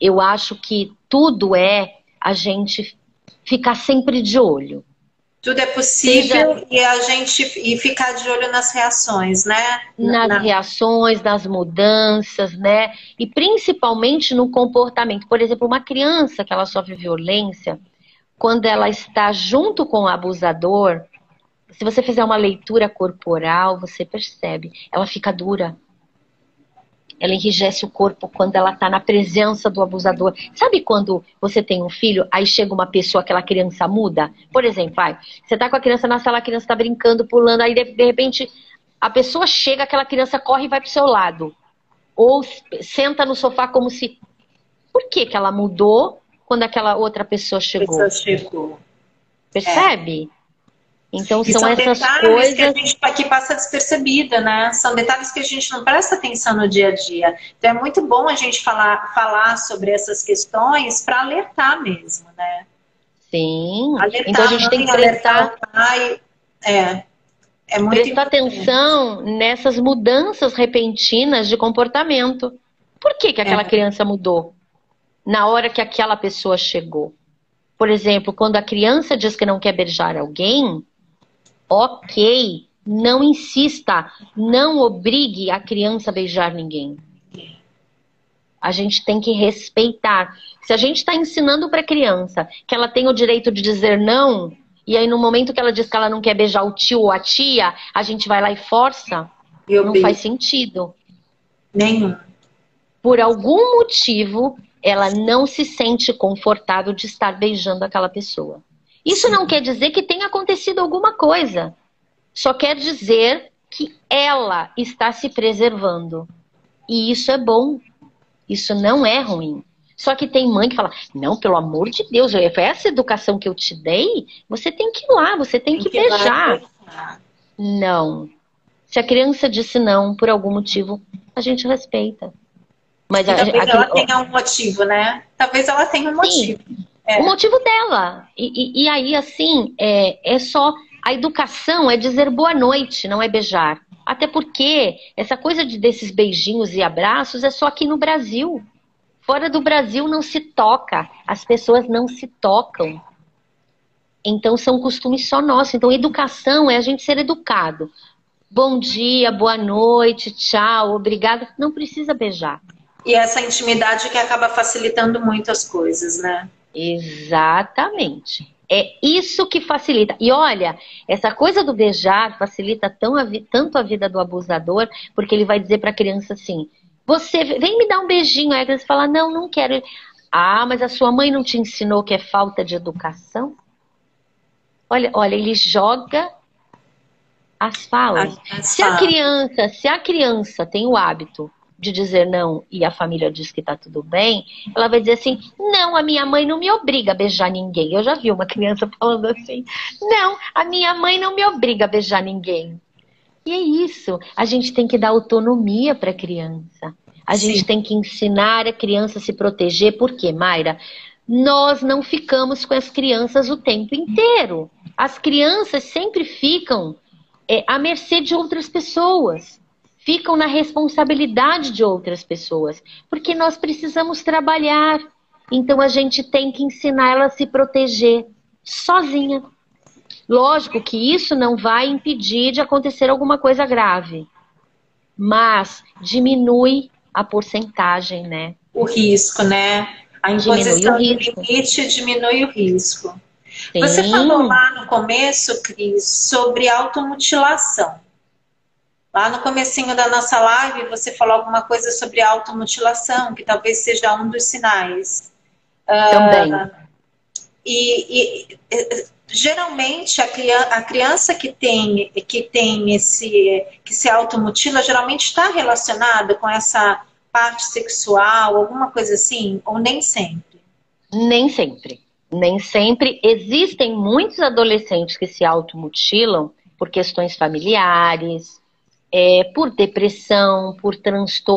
Eu acho que tudo é a gente ficar sempre de olho. Tudo é possível Seja, e a gente e ficar de olho nas reações, né? Nas Na... reações, nas mudanças, né? E principalmente no comportamento. Por exemplo, uma criança que ela sofre violência, quando ela está junto com o abusador, se você fizer uma leitura corporal, você percebe, ela fica dura ela enrijece o corpo quando ela está na presença do abusador. Sabe quando você tem um filho, aí chega uma pessoa, aquela criança muda? Por exemplo, pai, você está com a criança na sala, a criança está brincando, pulando, aí de, de, repente a pessoa chega, aquela criança corre e vai para o seu lado. Ou senta no sofá como se. Por que, que ela mudou quando aquela outra pessoa chegou? Pessoa chegou. Percebe? É. Então são, são, essas coisas que a gente que passa despercebida, né? São detalhes que a gente não presta atenção no dia a dia. Então é muito bom a gente falar, falar sobre essas questões para alertar mesmo, né? Sim. Alertar então a gente tem que prestar pai, é, é muito prestar atenção nessas mudanças repentinas de comportamento. Por que, que aquela é. criança mudou na hora que aquela pessoa chegou? Por exemplo, quando a criança diz que não quer beijar alguém, ok, não insista, não obrigue a criança a beijar ninguém. A gente tem que respeitar. Se a gente está ensinando para a criança que ela tem o direito de dizer não, e aí no momento que ela diz que ela não quer beijar o tio ou a tia, a gente vai lá e força, Eu não beijo. faz sentido. Nenhum. Por algum motivo, ela não se sente confortável de estar beijando aquela pessoa. Isso Sim. não quer dizer que tenha acontecido alguma coisa. Só quer dizer que ela está se preservando. E isso é bom. Isso não é ruim. Só que tem mãe que fala: não, pelo amor de Deus, foi essa educação que eu te dei, você tem que ir lá, você tem, tem que, que beijar. Não. Se a criança disse não por algum motivo, a gente respeita. Mas a, talvez a, ela tenha um motivo, né? Talvez ela tenha um motivo. É. O motivo dela. E, e, e aí, assim, é, é só. A educação é dizer boa noite, não é beijar. Até porque essa coisa de, desses beijinhos e abraços é só aqui no Brasil. Fora do Brasil não se toca, as pessoas não se tocam. Então são costumes só nossos. Então educação é a gente ser educado. Bom dia, boa noite, tchau, obrigada. Não precisa beijar. E essa intimidade que acaba facilitando muito as coisas, né? Exatamente. É isso que facilita. E olha, essa coisa do beijar facilita tão a tanto a vida do abusador, porque ele vai dizer para a criança assim: você vem me dar um beijinho. Aí a criança fala: não, não quero. Ah, mas a sua mãe não te ensinou que é falta de educação? Olha, olha, ele joga as falas. As, as se falas. a criança, se a criança tem o hábito de dizer não e a família diz que tá tudo bem, ela vai dizer assim: não, a minha mãe não me obriga a beijar ninguém. Eu já vi uma criança falando assim: não, a minha mãe não me obriga a beijar ninguém. E é isso. A gente tem que dar autonomia para a criança. A Sim. gente tem que ensinar a criança a se proteger. Por quê, Mayra? Nós não ficamos com as crianças o tempo inteiro. As crianças sempre ficam é, à mercê de outras pessoas ficam na responsabilidade de outras pessoas, porque nós precisamos trabalhar. Então a gente tem que ensinar ela a se proteger sozinha. Lógico que isso não vai impedir de acontecer alguma coisa grave, mas diminui a porcentagem, né? O risco, né? A imposição de limite diminui o risco. Sim. Você falou lá no começo, Cris, sobre automutilação. Lá no comecinho da nossa live, você falou alguma coisa sobre automutilação, que talvez seja um dos sinais. Também. Uh, e, e, geralmente a criança, a criança, que tem que tem esse que se automutila geralmente está relacionada com essa parte sexual, alguma coisa assim, ou nem sempre? Nem sempre. Nem sempre. Existem muitos adolescentes que se automutilam por questões familiares, é, por depressão, por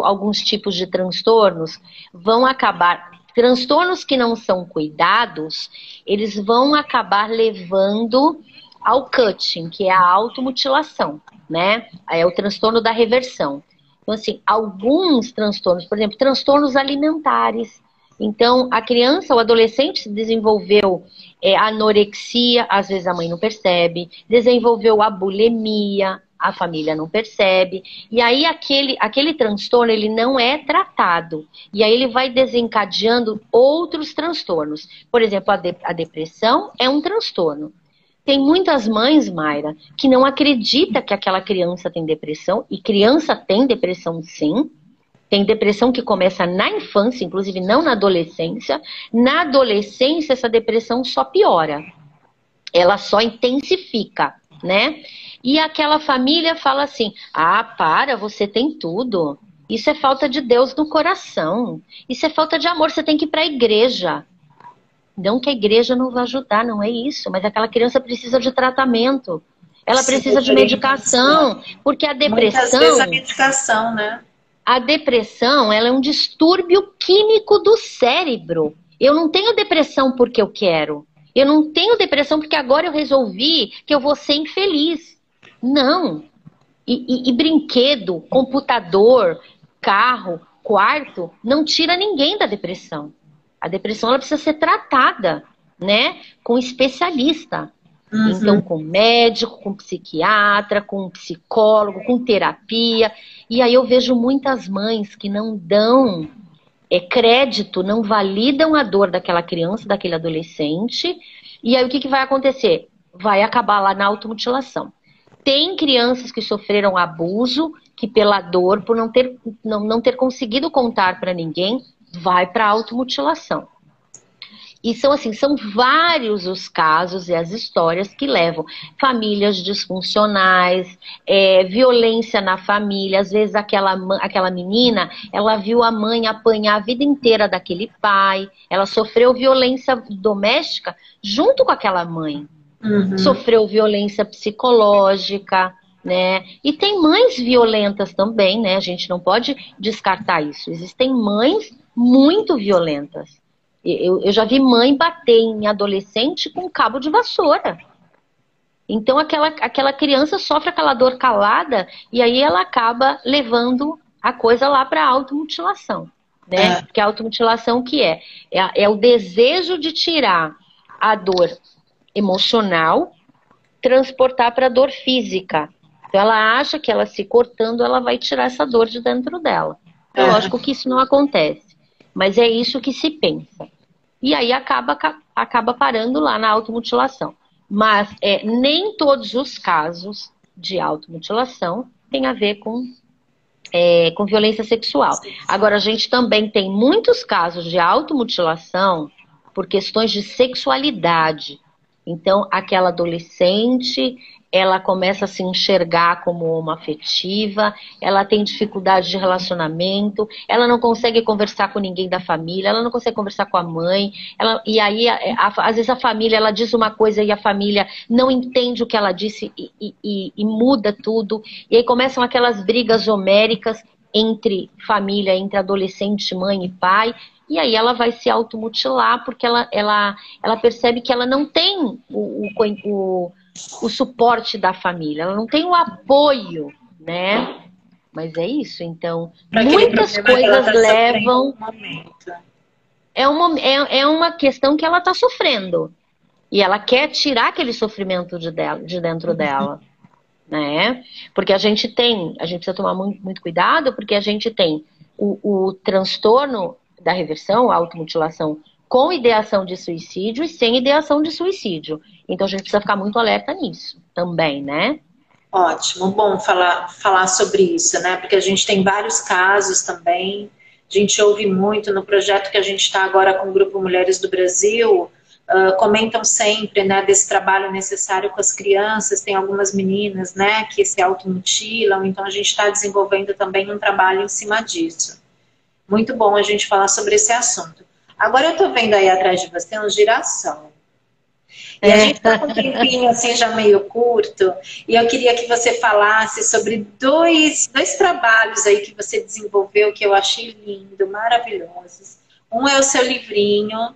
alguns tipos de transtornos, vão acabar. Transtornos que não são cuidados, eles vão acabar levando ao cutting, que é a automutilação, né? É o transtorno da reversão. Então, assim, alguns transtornos, por exemplo, transtornos alimentares. Então, a criança, o adolescente desenvolveu é, anorexia, às vezes a mãe não percebe, desenvolveu a bulimia, a família não percebe. E aí aquele, aquele transtorno ele não é tratado. E aí ele vai desencadeando outros transtornos. Por exemplo, a, de, a depressão é um transtorno. Tem muitas mães, Mayra, que não acredita que aquela criança tem depressão, e criança tem depressão sim. Tem depressão que começa na infância, inclusive não na adolescência. Na adolescência, essa depressão só piora. Ela só intensifica, né? E aquela família fala assim: ah, para, você tem tudo. Isso é falta de Deus no coração. Isso é falta de amor, você tem que ir para a igreja. Não que a igreja não vai ajudar, não é isso, mas aquela criança precisa de tratamento. Ela Sim, precisa de medicação, porque a depressão. Muitas vezes a medicação, né? A depressão, ela é um distúrbio químico do cérebro. Eu não tenho depressão porque eu quero. Eu não tenho depressão porque agora eu resolvi que eu vou ser infeliz. Não. E, e, e brinquedo, computador, carro, quarto, não tira ninguém da depressão. A depressão ela precisa ser tratada, né? Com especialista. Uhum. Então, com médico, com psiquiatra, com psicólogo, com terapia. E aí eu vejo muitas mães que não dão é, crédito, não validam a dor daquela criança, daquele adolescente. E aí o que, que vai acontecer? Vai acabar lá na automutilação. Tem crianças que sofreram abuso, que pela dor, por não ter, não, não ter conseguido contar para ninguém, vai para automutilação. E são assim, são vários os casos e as histórias que levam famílias disfuncionais, é, violência na família. Às vezes aquela, aquela menina, ela viu a mãe apanhar a vida inteira daquele pai, ela sofreu violência doméstica junto com aquela mãe. Uhum. Sofreu violência psicológica, né? E tem mães violentas também, né? A gente não pode descartar isso. Existem mães muito violentas. Eu, eu já vi mãe bater em adolescente com cabo de vassoura. Então aquela, aquela criança sofre aquela dor calada e aí ela acaba levando a coisa lá para automutilação. Né? É. Que a automutilação que é? é? É o desejo de tirar a dor emocional, transportar para a dor física. Então ela acha que ela se cortando, ela vai tirar essa dor de dentro dela. É lógico que isso não acontece, mas é isso que se pensa e aí acaba, acaba parando lá na automutilação. Mas é, nem todos os casos de automutilação têm a ver com, é, com violência sexual. Agora, a gente também tem muitos casos de automutilação por questões de sexualidade. Então, aquela adolescente ela começa a se enxergar como uma afetiva, ela tem dificuldade de relacionamento, ela não consegue conversar com ninguém da família, ela não consegue conversar com a mãe, ela, e aí, a, a, às vezes, a família ela diz uma coisa e a família não entende o que ela disse e, e, e, e muda tudo, e aí começam aquelas brigas homéricas entre família, entre adolescente, mãe e pai, e aí ela vai se automutilar porque ela, ela, ela percebe que ela não tem o, o, o o suporte da família, ela não tem o apoio, né? Mas é isso, então pra muitas coisas tá levam. É uma, é, é uma questão que ela está sofrendo. E ela quer tirar aquele sofrimento de, dela, de dentro uhum. dela. Né? Porque a gente tem, a gente precisa tomar muito, muito cuidado, porque a gente tem o, o transtorno da reversão, a automutilação com ideação de suicídio e sem ideação de suicídio. Então a gente precisa ficar muito alerta nisso também, né? Ótimo, bom falar, falar sobre isso, né? Porque a gente tem vários casos também. A gente ouve muito no projeto que a gente está agora com o Grupo Mulheres do Brasil. Uh, comentam sempre né, desse trabalho necessário com as crianças. Tem algumas meninas né, que se automutilam, então a gente está desenvolvendo também um trabalho em cima disso. Muito bom a gente falar sobre esse assunto. Agora eu tô vendo aí atrás de você um girassol. E a é. gente tá com um tempinho assim já meio curto, e eu queria que você falasse sobre dois, dois trabalhos aí que você desenvolveu que eu achei lindo, maravilhosos. Um é o seu livrinho,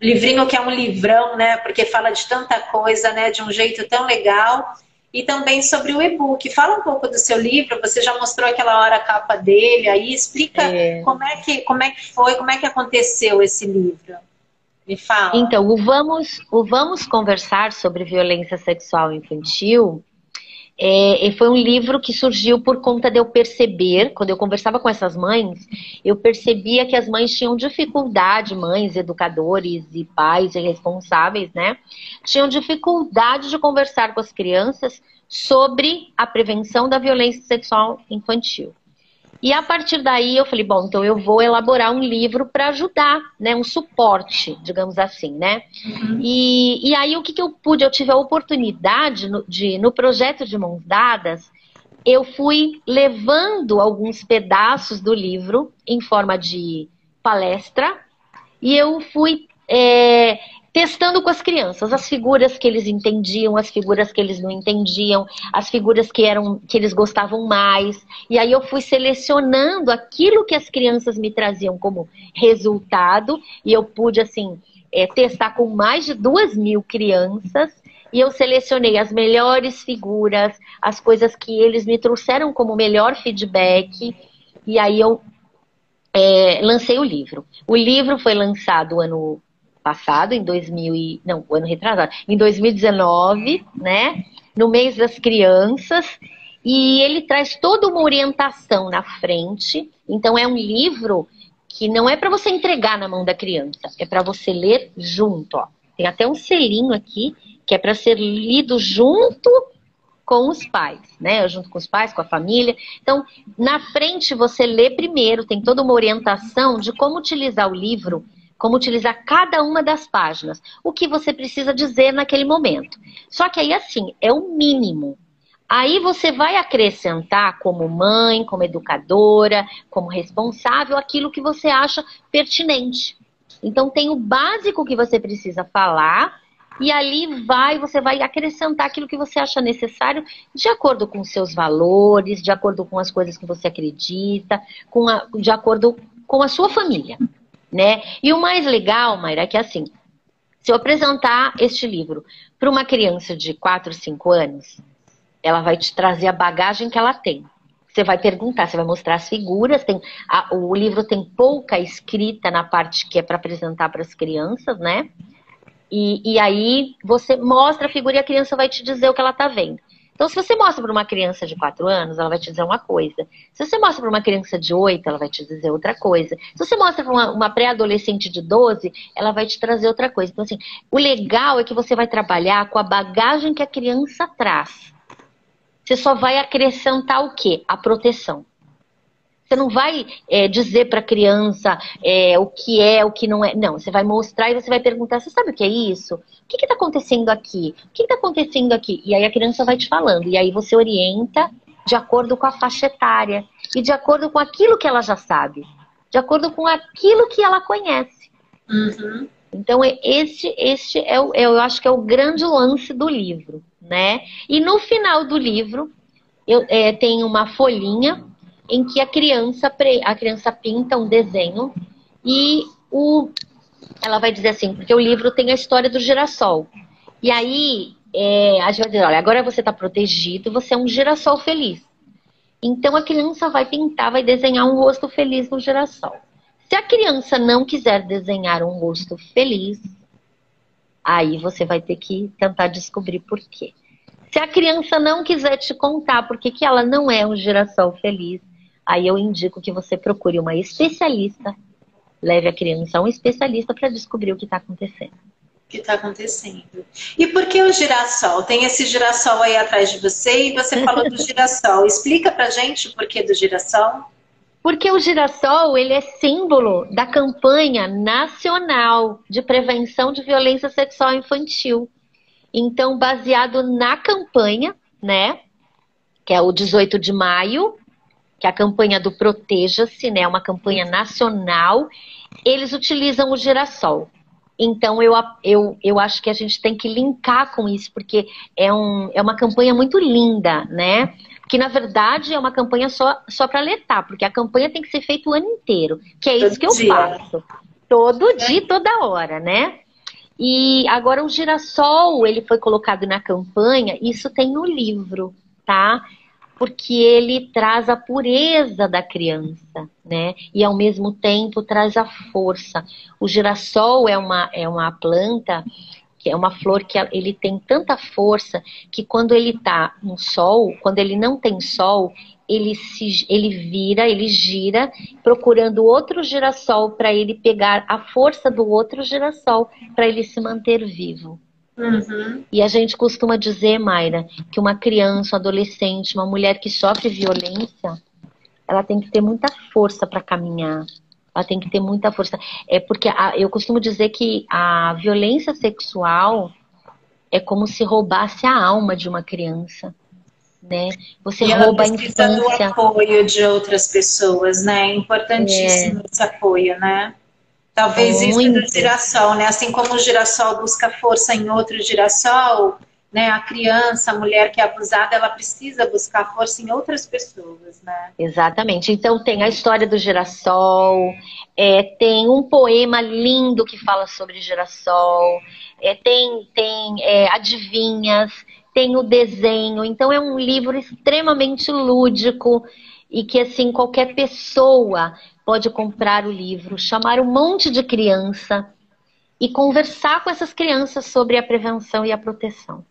livrinho que é um livrão, né? Porque fala de tanta coisa, né? De um jeito tão legal e também sobre o e-book. Fala um pouco do seu livro, você já mostrou aquela hora a capa dele, aí explica é. como, é que, como é que foi, como é que aconteceu esse livro. Me fala. Então, o Vamos, o Vamos Conversar sobre Violência Sexual Infantil é, foi um livro que surgiu por conta de eu perceber, quando eu conversava com essas mães, eu percebia que as mães tinham dificuldade, mães, educadores e pais e responsáveis, né? Tinham dificuldade de conversar com as crianças sobre a prevenção da violência sexual infantil. E a partir daí eu falei, bom, então eu vou elaborar um livro para ajudar, né, um suporte, digamos assim, né? Uhum. E, e aí o que, que eu pude? Eu tive a oportunidade no, de, no projeto de mãos dadas, eu fui levando alguns pedaços do livro em forma de palestra e eu fui é, testando com as crianças as figuras que eles entendiam, as figuras que eles não entendiam, as figuras que eram que eles gostavam mais. E aí eu fui selecionando aquilo que as crianças me traziam como resultado e eu pude assim é, testar com mais de duas mil crianças e eu selecionei as melhores figuras, as coisas que eles me trouxeram como melhor feedback e aí eu é, lancei o livro. O livro foi lançado ano passado, em 2000 e, não, o ano retrasado, em 2019, né? No mês das crianças. E ele traz toda uma orientação na frente. Então é um livro que não é para você entregar na mão da criança, é para você ler junto, ó. Tem até um selinho aqui que é para ser lido junto com os pais, né? Junto com os pais, com a família. Então, na frente você lê primeiro, tem toda uma orientação de como utilizar o livro, como utilizar cada uma das páginas, o que você precisa dizer naquele momento. Só que aí, assim, é o mínimo. Aí você vai acrescentar, como mãe, como educadora, como responsável, aquilo que você acha pertinente. Então, tem o básico que você precisa falar e ali vai, você vai acrescentar aquilo que você acha necessário de acordo com seus valores, de acordo com as coisas que você acredita, a, de acordo com a sua família, né? E o mais legal, Mayra, é que assim, se eu apresentar este livro para uma criança de 4, 5 anos, ela vai te trazer a bagagem que ela tem. Você vai perguntar, você vai mostrar as figuras. Tem, a, o livro tem pouca escrita na parte que é para apresentar para as crianças, né? E, e aí você mostra a figura e a criança vai te dizer o que ela está vendo. Então, se você mostra para uma criança de 4 anos, ela vai te dizer uma coisa. Se você mostra para uma criança de 8, ela vai te dizer outra coisa. Se você mostra para uma, uma pré-adolescente de 12, ela vai te trazer outra coisa. Então, assim, o legal é que você vai trabalhar com a bagagem que a criança traz. Você só vai acrescentar o quê? A proteção. Você não vai é, dizer para a criança é, o que é, o que não é. Não, você vai mostrar e você vai perguntar: você sabe o que é isso? O que está acontecendo aqui? O que está acontecendo aqui? E aí a criança vai te falando. E aí você orienta de acordo com a faixa etária e de acordo com aquilo que ela já sabe, de acordo com aquilo que ela conhece. Uhum. Então, é, este, este é o, eu acho que é o grande lance do livro, né? E no final do livro, eu é, tenho uma folhinha em que a criança, a criança pinta um desenho e o, ela vai dizer assim, porque o livro tem a história do girassol. E aí é, a gente vai dizer, olha, agora você está protegido, você é um girassol feliz. Então a criança vai pintar, vai desenhar um rosto feliz no girassol. Se a criança não quiser desenhar um rosto feliz, aí você vai ter que tentar descobrir por quê. Se a criança não quiser te contar por que ela não é um girassol feliz, aí eu indico que você procure uma especialista, leve a criança a um especialista para descobrir o que está acontecendo. O que está acontecendo. E por que o girassol? Tem esse girassol aí atrás de você e você falou do girassol. Explica pra gente o porquê do girassol. Porque o girassol, ele é símbolo da campanha nacional de prevenção de violência sexual infantil. Então, baseado na campanha, né, que é o 18 de maio, que é a campanha do Proteja-se, né, uma campanha nacional, eles utilizam o girassol. Então, eu, eu, eu acho que a gente tem que linkar com isso, porque é, um, é uma campanha muito linda, né? Que, na verdade, é uma campanha só, só para alertar, porque a campanha tem que ser feita o ano inteiro, que é isso que eu faço. Todo é. dia, toda hora, né? E agora o girassol, ele foi colocado na campanha, isso tem no livro, tá? Porque ele traz a pureza da criança, né? E ao mesmo tempo traz a força. O girassol é uma, é uma planta que é uma flor que ele tem tanta força que quando ele está no sol, quando ele não tem sol, ele se ele vira, ele gira, procurando outro girassol para ele pegar a força do outro girassol para ele se manter vivo. Uhum. E a gente costuma dizer, Mayra, que uma criança, um adolescente, uma mulher que sofre violência, ela tem que ter muita força para caminhar. Ela tem que ter muita força. É porque a, eu costumo dizer que a violência sexual é como se roubasse a alma de uma criança. Né? Você e rouba a infância. do apoio de outras pessoas, né? É importantíssimo é. esse apoio, né? Talvez Muito. isso do girassol, né? Assim como o girassol busca força em outro girassol, né? A criança, a mulher que é abusada, ela precisa buscar força em outras pessoas, né? Exatamente. Então tem a história do girassol, é, tem um poema lindo que fala sobre girassol, é, tem, tem é, adivinhas, tem o desenho. Então é um livro extremamente lúdico e que assim qualquer pessoa pode comprar o livro, chamar um monte de criança e conversar com essas crianças sobre a prevenção e a proteção.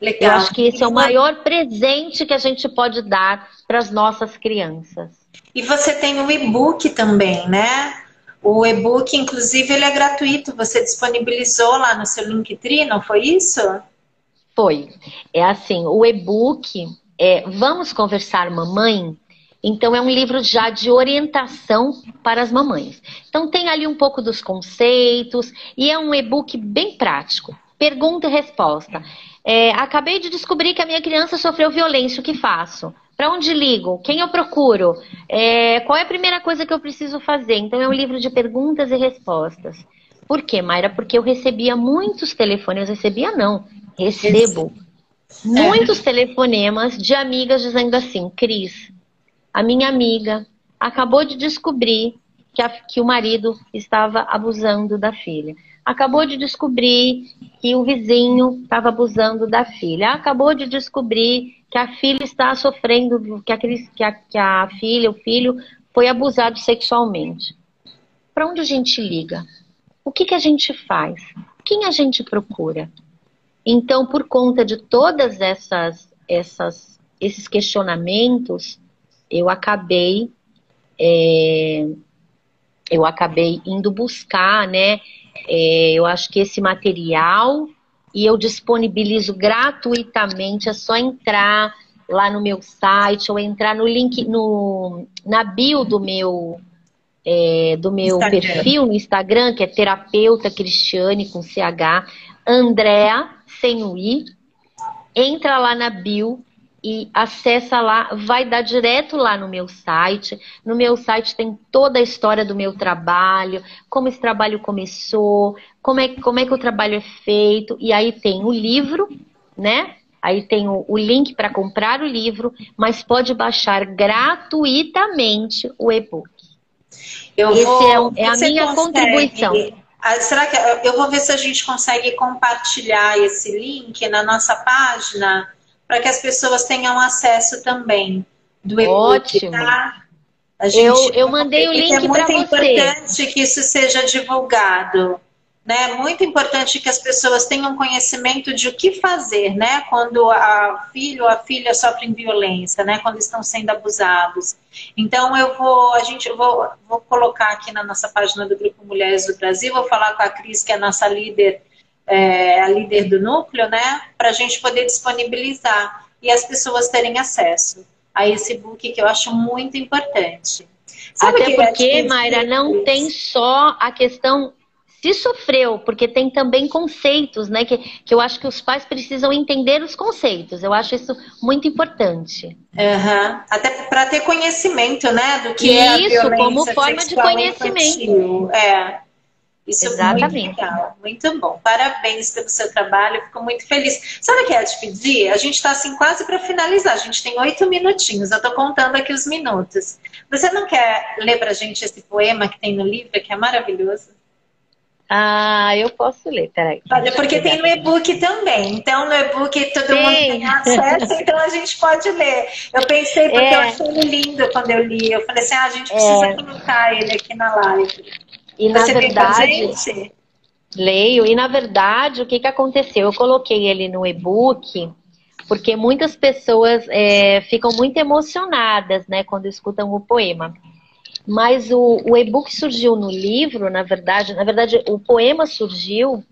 Legal. Eu acho que esse é o maior presente que a gente pode dar para as nossas crianças. E você tem o e-book também, né? O e-book, inclusive, ele é gratuito. Você disponibilizou lá no seu Linktree, não foi isso? Foi. É assim, o e-book é Vamos Conversar Mamãe então, é um livro já de orientação para as mamães. Então, tem ali um pouco dos conceitos e é um e-book bem prático. Pergunta e resposta. É, acabei de descobrir que a minha criança sofreu violência, o que faço? Para onde ligo? Quem eu procuro? É, qual é a primeira coisa que eu preciso fazer? Então, é um livro de perguntas e respostas. Por quê, Mayra? Porque eu recebia muitos telefones, recebia não, recebo muitos telefonemas de amigas dizendo assim, Cris, a minha amiga acabou de descobrir que, a, que o marido estava abusando da filha. Acabou de descobrir que o vizinho estava abusando da filha. Acabou de descobrir que a filha está sofrendo, que a, que a, que a filha, o filho, foi abusado sexualmente. Para onde a gente liga? O que, que a gente faz? Quem a gente procura? Então, por conta de todas essas, essas esses questionamentos, eu acabei é, eu acabei indo buscar, né? É, eu acho que esse material e eu disponibilizo gratuitamente, é só entrar lá no meu site ou entrar no link no, na bio do meu é, do meu Instagram. perfil no Instagram, que é terapeuta Cristiane com CH, Andréa sem o I. Entra lá na bio, e acessa lá, vai dar direto lá no meu site. No meu site tem toda a história do meu trabalho, como esse trabalho começou, como é, como é que o trabalho é feito, e aí tem o livro, né? Aí tem o, o link para comprar o livro, mas pode baixar gratuitamente o e-book. Eu Esse vou, é, é a minha consegue, contribuição. Ah, será que eu vou ver se a gente consegue compartilhar esse link na nossa página? Para que as pessoas tenham acesso também do e-book, tá? Gente, eu, eu mandei o link para você. É muito importante que isso seja divulgado. Né? Muito importante que as pessoas tenham conhecimento de o que fazer, né? Quando a filho ou a filha sofrem violência, né? Quando estão sendo abusados. Então eu vou, a gente vou, vou colocar aqui na nossa página do Grupo Mulheres do Brasil, vou falar com a Cris, que é a nossa líder é, a líder do núcleo, né, para a gente poder disponibilizar e as pessoas terem acesso a esse book que eu acho muito importante. Sabe Até porque, Mayra, não tem só a questão se sofreu, porque tem também conceitos, né? Que, que eu acho que os pais precisam entender os conceitos. Eu acho isso muito importante. Uhum. Até para ter conhecimento, né? Do que isso, é a violência como forma de conhecimento. Infantil. É. Isso Exatamente. é muito legal, muito bom. Parabéns pelo seu trabalho, fico muito feliz. Sabe o que é te pedir? A gente está assim quase para finalizar, a gente tem oito minutinhos, eu estou contando aqui os minutos. Você não quer ler para a gente esse poema que tem no livro, que é maravilhoso? Ah, eu posso ler, peraí. Olha, porque tem no e-book também. Então, no e-book todo Sim. mundo tem acesso, então a gente pode ler. Eu pensei, porque é. eu achei ele lindo quando eu li. Eu falei assim, ah, a gente precisa é. colocar ele aqui na live. E na Você verdade, leio. E na verdade, o que, que aconteceu? Eu coloquei ele no e-book porque muitas pessoas é, ficam muito emocionadas, né, quando escutam o poema. Mas o, o e-book surgiu no livro, na verdade, na verdade, o poema surgiu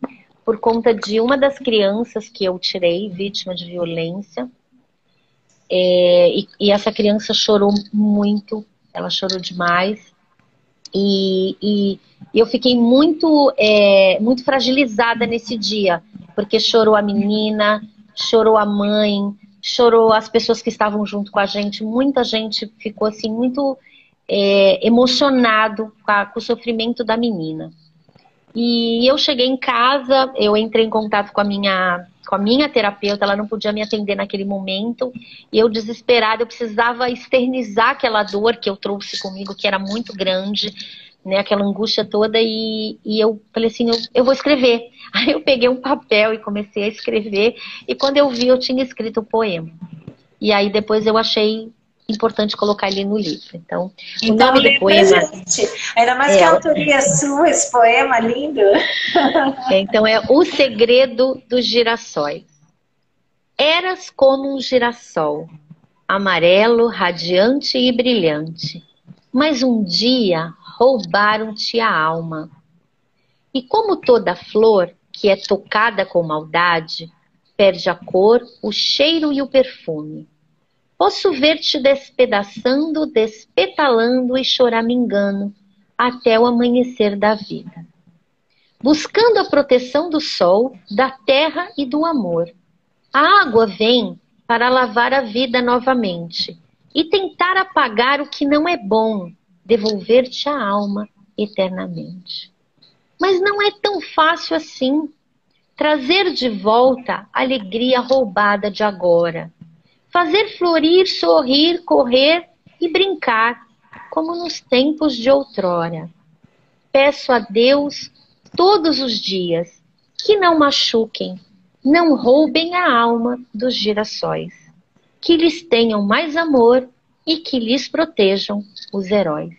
por conta de uma das crianças que eu tirei, vítima de violência. É, e, e, essa criança chorou muito, ela chorou demais. E, e eu fiquei muito, é, muito fragilizada nesse dia, porque chorou a menina, chorou a mãe, chorou as pessoas que estavam junto com a gente. Muita gente ficou assim muito é, emocionado com, a, com, o sofrimento da menina. E eu cheguei em casa, eu entrei em contato com a minha com a minha terapeuta, ela não podia me atender naquele momento, e eu desesperada, eu precisava externizar aquela dor que eu trouxe comigo, que era muito grande, né, aquela angústia toda, e, e eu falei assim, eu, eu vou escrever. Aí eu peguei um papel e comecei a escrever, e quando eu vi, eu tinha escrito o um poema. E aí depois eu achei importante colocar ele no livro. Então, então o nome do poema. Gente. Ainda mais é, que a autoria sua, esse poema lindo. É, então é O Segredo dos Girassóis. Eras como um girassol, amarelo, radiante e brilhante. Mas um dia roubaram-te a alma. E como toda flor que é tocada com maldade, perde a cor, o cheiro e o perfume Posso ver-te despedaçando, despetalando e choramingando até o amanhecer da vida. Buscando a proteção do sol, da terra e do amor. A água vem para lavar a vida novamente e tentar apagar o que não é bom, devolver-te a alma eternamente. Mas não é tão fácil assim. Trazer de volta a alegria roubada de agora fazer florir, sorrir, correr e brincar, como nos tempos de outrora. Peço a Deus todos os dias que não machuquem, não roubem a alma dos girassóis, que lhes tenham mais amor e que lhes protejam os heróis.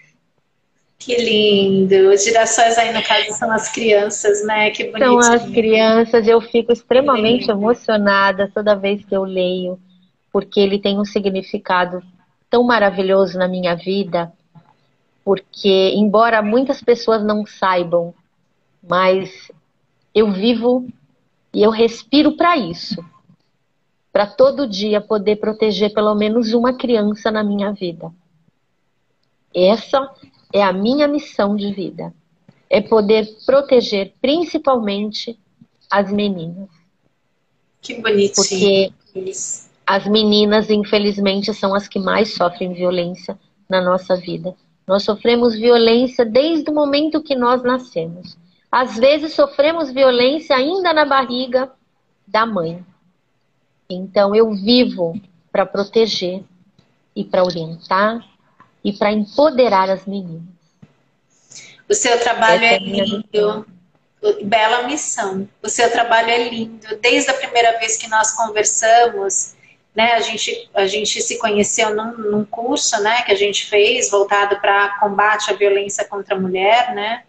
Que lindo! Os girassóis aí, no caso, são as crianças, né? Que. São as crianças, eu fico extremamente emocionada toda vez que eu leio porque ele tem um significado tão maravilhoso na minha vida, porque embora muitas pessoas não saibam, mas eu vivo e eu respiro para isso. Para todo dia poder proteger pelo menos uma criança na minha vida. Essa é a minha missão de vida. É poder proteger principalmente as meninas. Que bonitinho. Porque as meninas, infelizmente, são as que mais sofrem violência na nossa vida. Nós sofremos violência desde o momento que nós nascemos. Às vezes sofremos violência ainda na barriga da mãe. Então eu vivo para proteger e para orientar e para empoderar as meninas. O seu trabalho Essa é, é lindo. Bela missão. O seu trabalho é lindo. Desde a primeira vez que nós conversamos, né, a gente, a gente se conheceu num, num curso, né, que a gente fez voltado para combate à violência contra a mulher, né,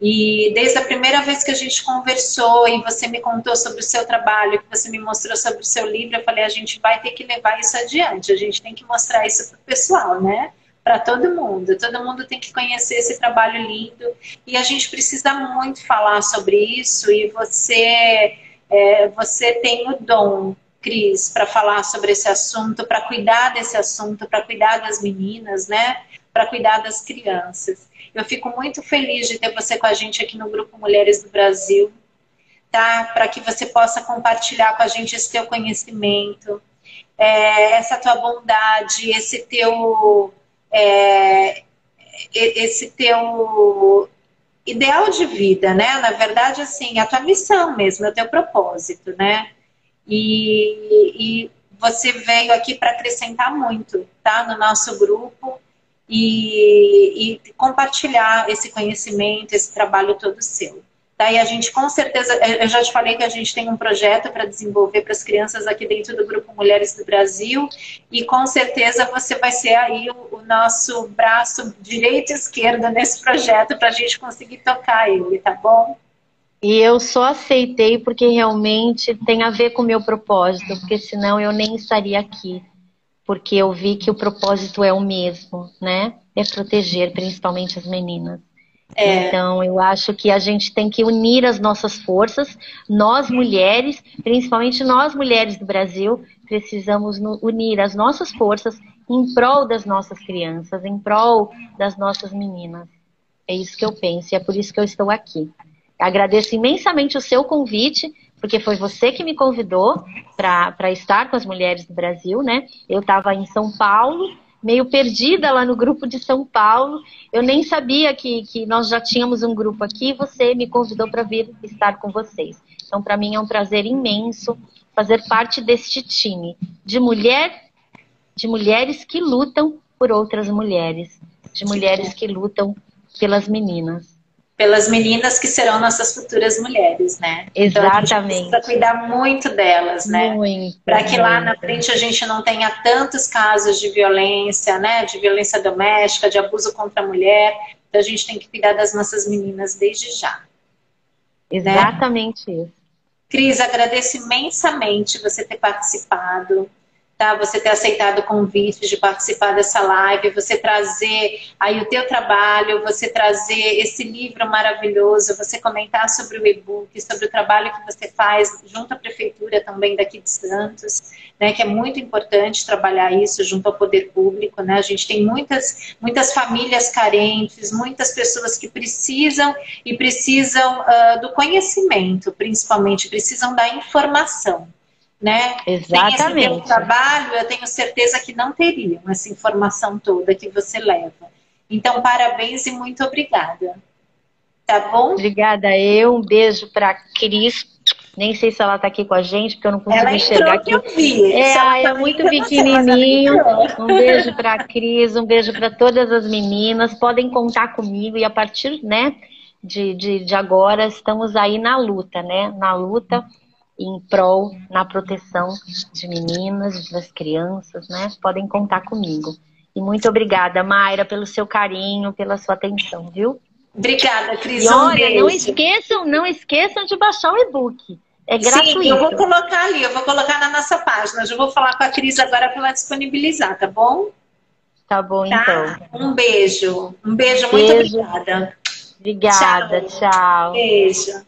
e desde a primeira vez que a gente conversou e você me contou sobre o seu trabalho, que você me mostrou sobre o seu livro, eu falei, a gente vai ter que levar isso adiante, a gente tem que mostrar isso para o pessoal, né? Para todo mundo. Todo mundo tem que conhecer esse trabalho lindo. E a gente precisa muito falar sobre isso. E você, é, você tem o dom Cris, para falar sobre esse assunto, para cuidar desse assunto, para cuidar das meninas, né? Para cuidar das crianças. Eu fico muito feliz de ter você com a gente aqui no Grupo Mulheres do Brasil, tá? Para que você possa compartilhar com a gente esse teu conhecimento, é, essa tua bondade, esse teu. É, esse teu ideal de vida, né? Na verdade, assim, a tua missão mesmo, é o teu propósito, né? E, e você veio aqui para acrescentar muito, tá? No nosso grupo e, e, compartilhar esse conhecimento, esse trabalho todo seu. Tá? E a gente com certeza, eu já te falei que a gente tem um projeto para desenvolver para as crianças aqui dentro do Grupo Mulheres do Brasil, e com certeza você vai ser aí o, o nosso braço direito e esquerdo nesse projeto para a gente conseguir tocar ele, tá bom? E eu só aceitei porque realmente tem a ver com o meu propósito, porque senão eu nem estaria aqui. Porque eu vi que o propósito é o mesmo, né? É proteger principalmente as meninas. É. Então, eu acho que a gente tem que unir as nossas forças, nós mulheres, principalmente nós mulheres do Brasil, precisamos unir as nossas forças em prol das nossas crianças, em prol das nossas meninas. É isso que eu penso e é por isso que eu estou aqui. Agradeço imensamente o seu convite, porque foi você que me convidou para estar com as mulheres do Brasil, né? Eu estava em São Paulo, meio perdida lá no grupo de São Paulo. Eu nem sabia que, que nós já tínhamos um grupo aqui. Você me convidou para vir estar com vocês. Então, para mim é um prazer imenso fazer parte deste time de mulher, de mulheres que lutam por outras mulheres, de mulheres que lutam pelas meninas pelas meninas que serão nossas futuras mulheres, né? Exatamente. Então, a gente precisa cuidar muito delas, né? Para que lá na frente a gente não tenha tantos casos de violência, né? De violência doméstica, de abuso contra a mulher. Então a gente tem que cuidar das nossas meninas desde já. Né? Exatamente né? isso. Cris, agradeço imensamente você ter participado tá? Você ter aceitado o convite de participar dessa live, você trazer aí o teu trabalho, você trazer esse livro maravilhoso, você comentar sobre o e-book, sobre o trabalho que você faz junto à prefeitura também daqui de Santos, né? Que é muito importante trabalhar isso junto ao poder público, né? A gente tem muitas muitas famílias carentes, muitas pessoas que precisam e precisam uh, do conhecimento, principalmente precisam da informação né? Exatamente. Sem esse trabalho, eu tenho certeza que não teriam essa informação toda que você leva. Então, parabéns e muito obrigada. Tá bom? Obrigada eu. Um beijo para Cris. Nem sei se ela está aqui com a gente, porque eu não consigo ela enxergar aqui. Eu vi. É, é muito pequenininho. Um beijo para Cris, um beijo para todas as meninas. Podem contar comigo e a partir, né, de, de, de agora estamos aí na luta, né? Na luta em prol na proteção de meninas, das crianças, né? Podem contar comigo. E muito obrigada, Mayra, pelo seu carinho, pela sua atenção, viu? Obrigada, Cris. E olha, um não esqueçam, não esqueçam de baixar o e-book. É gratuito. Sim, eu vou colocar ali, eu vou colocar na nossa página. Eu vou falar com a Cris agora para ela disponibilizar, tá bom? Tá bom, tá? então. Um beijo. Um beijo, beijo. muito obrigada. Obrigada, tchau. tchau. Beijo.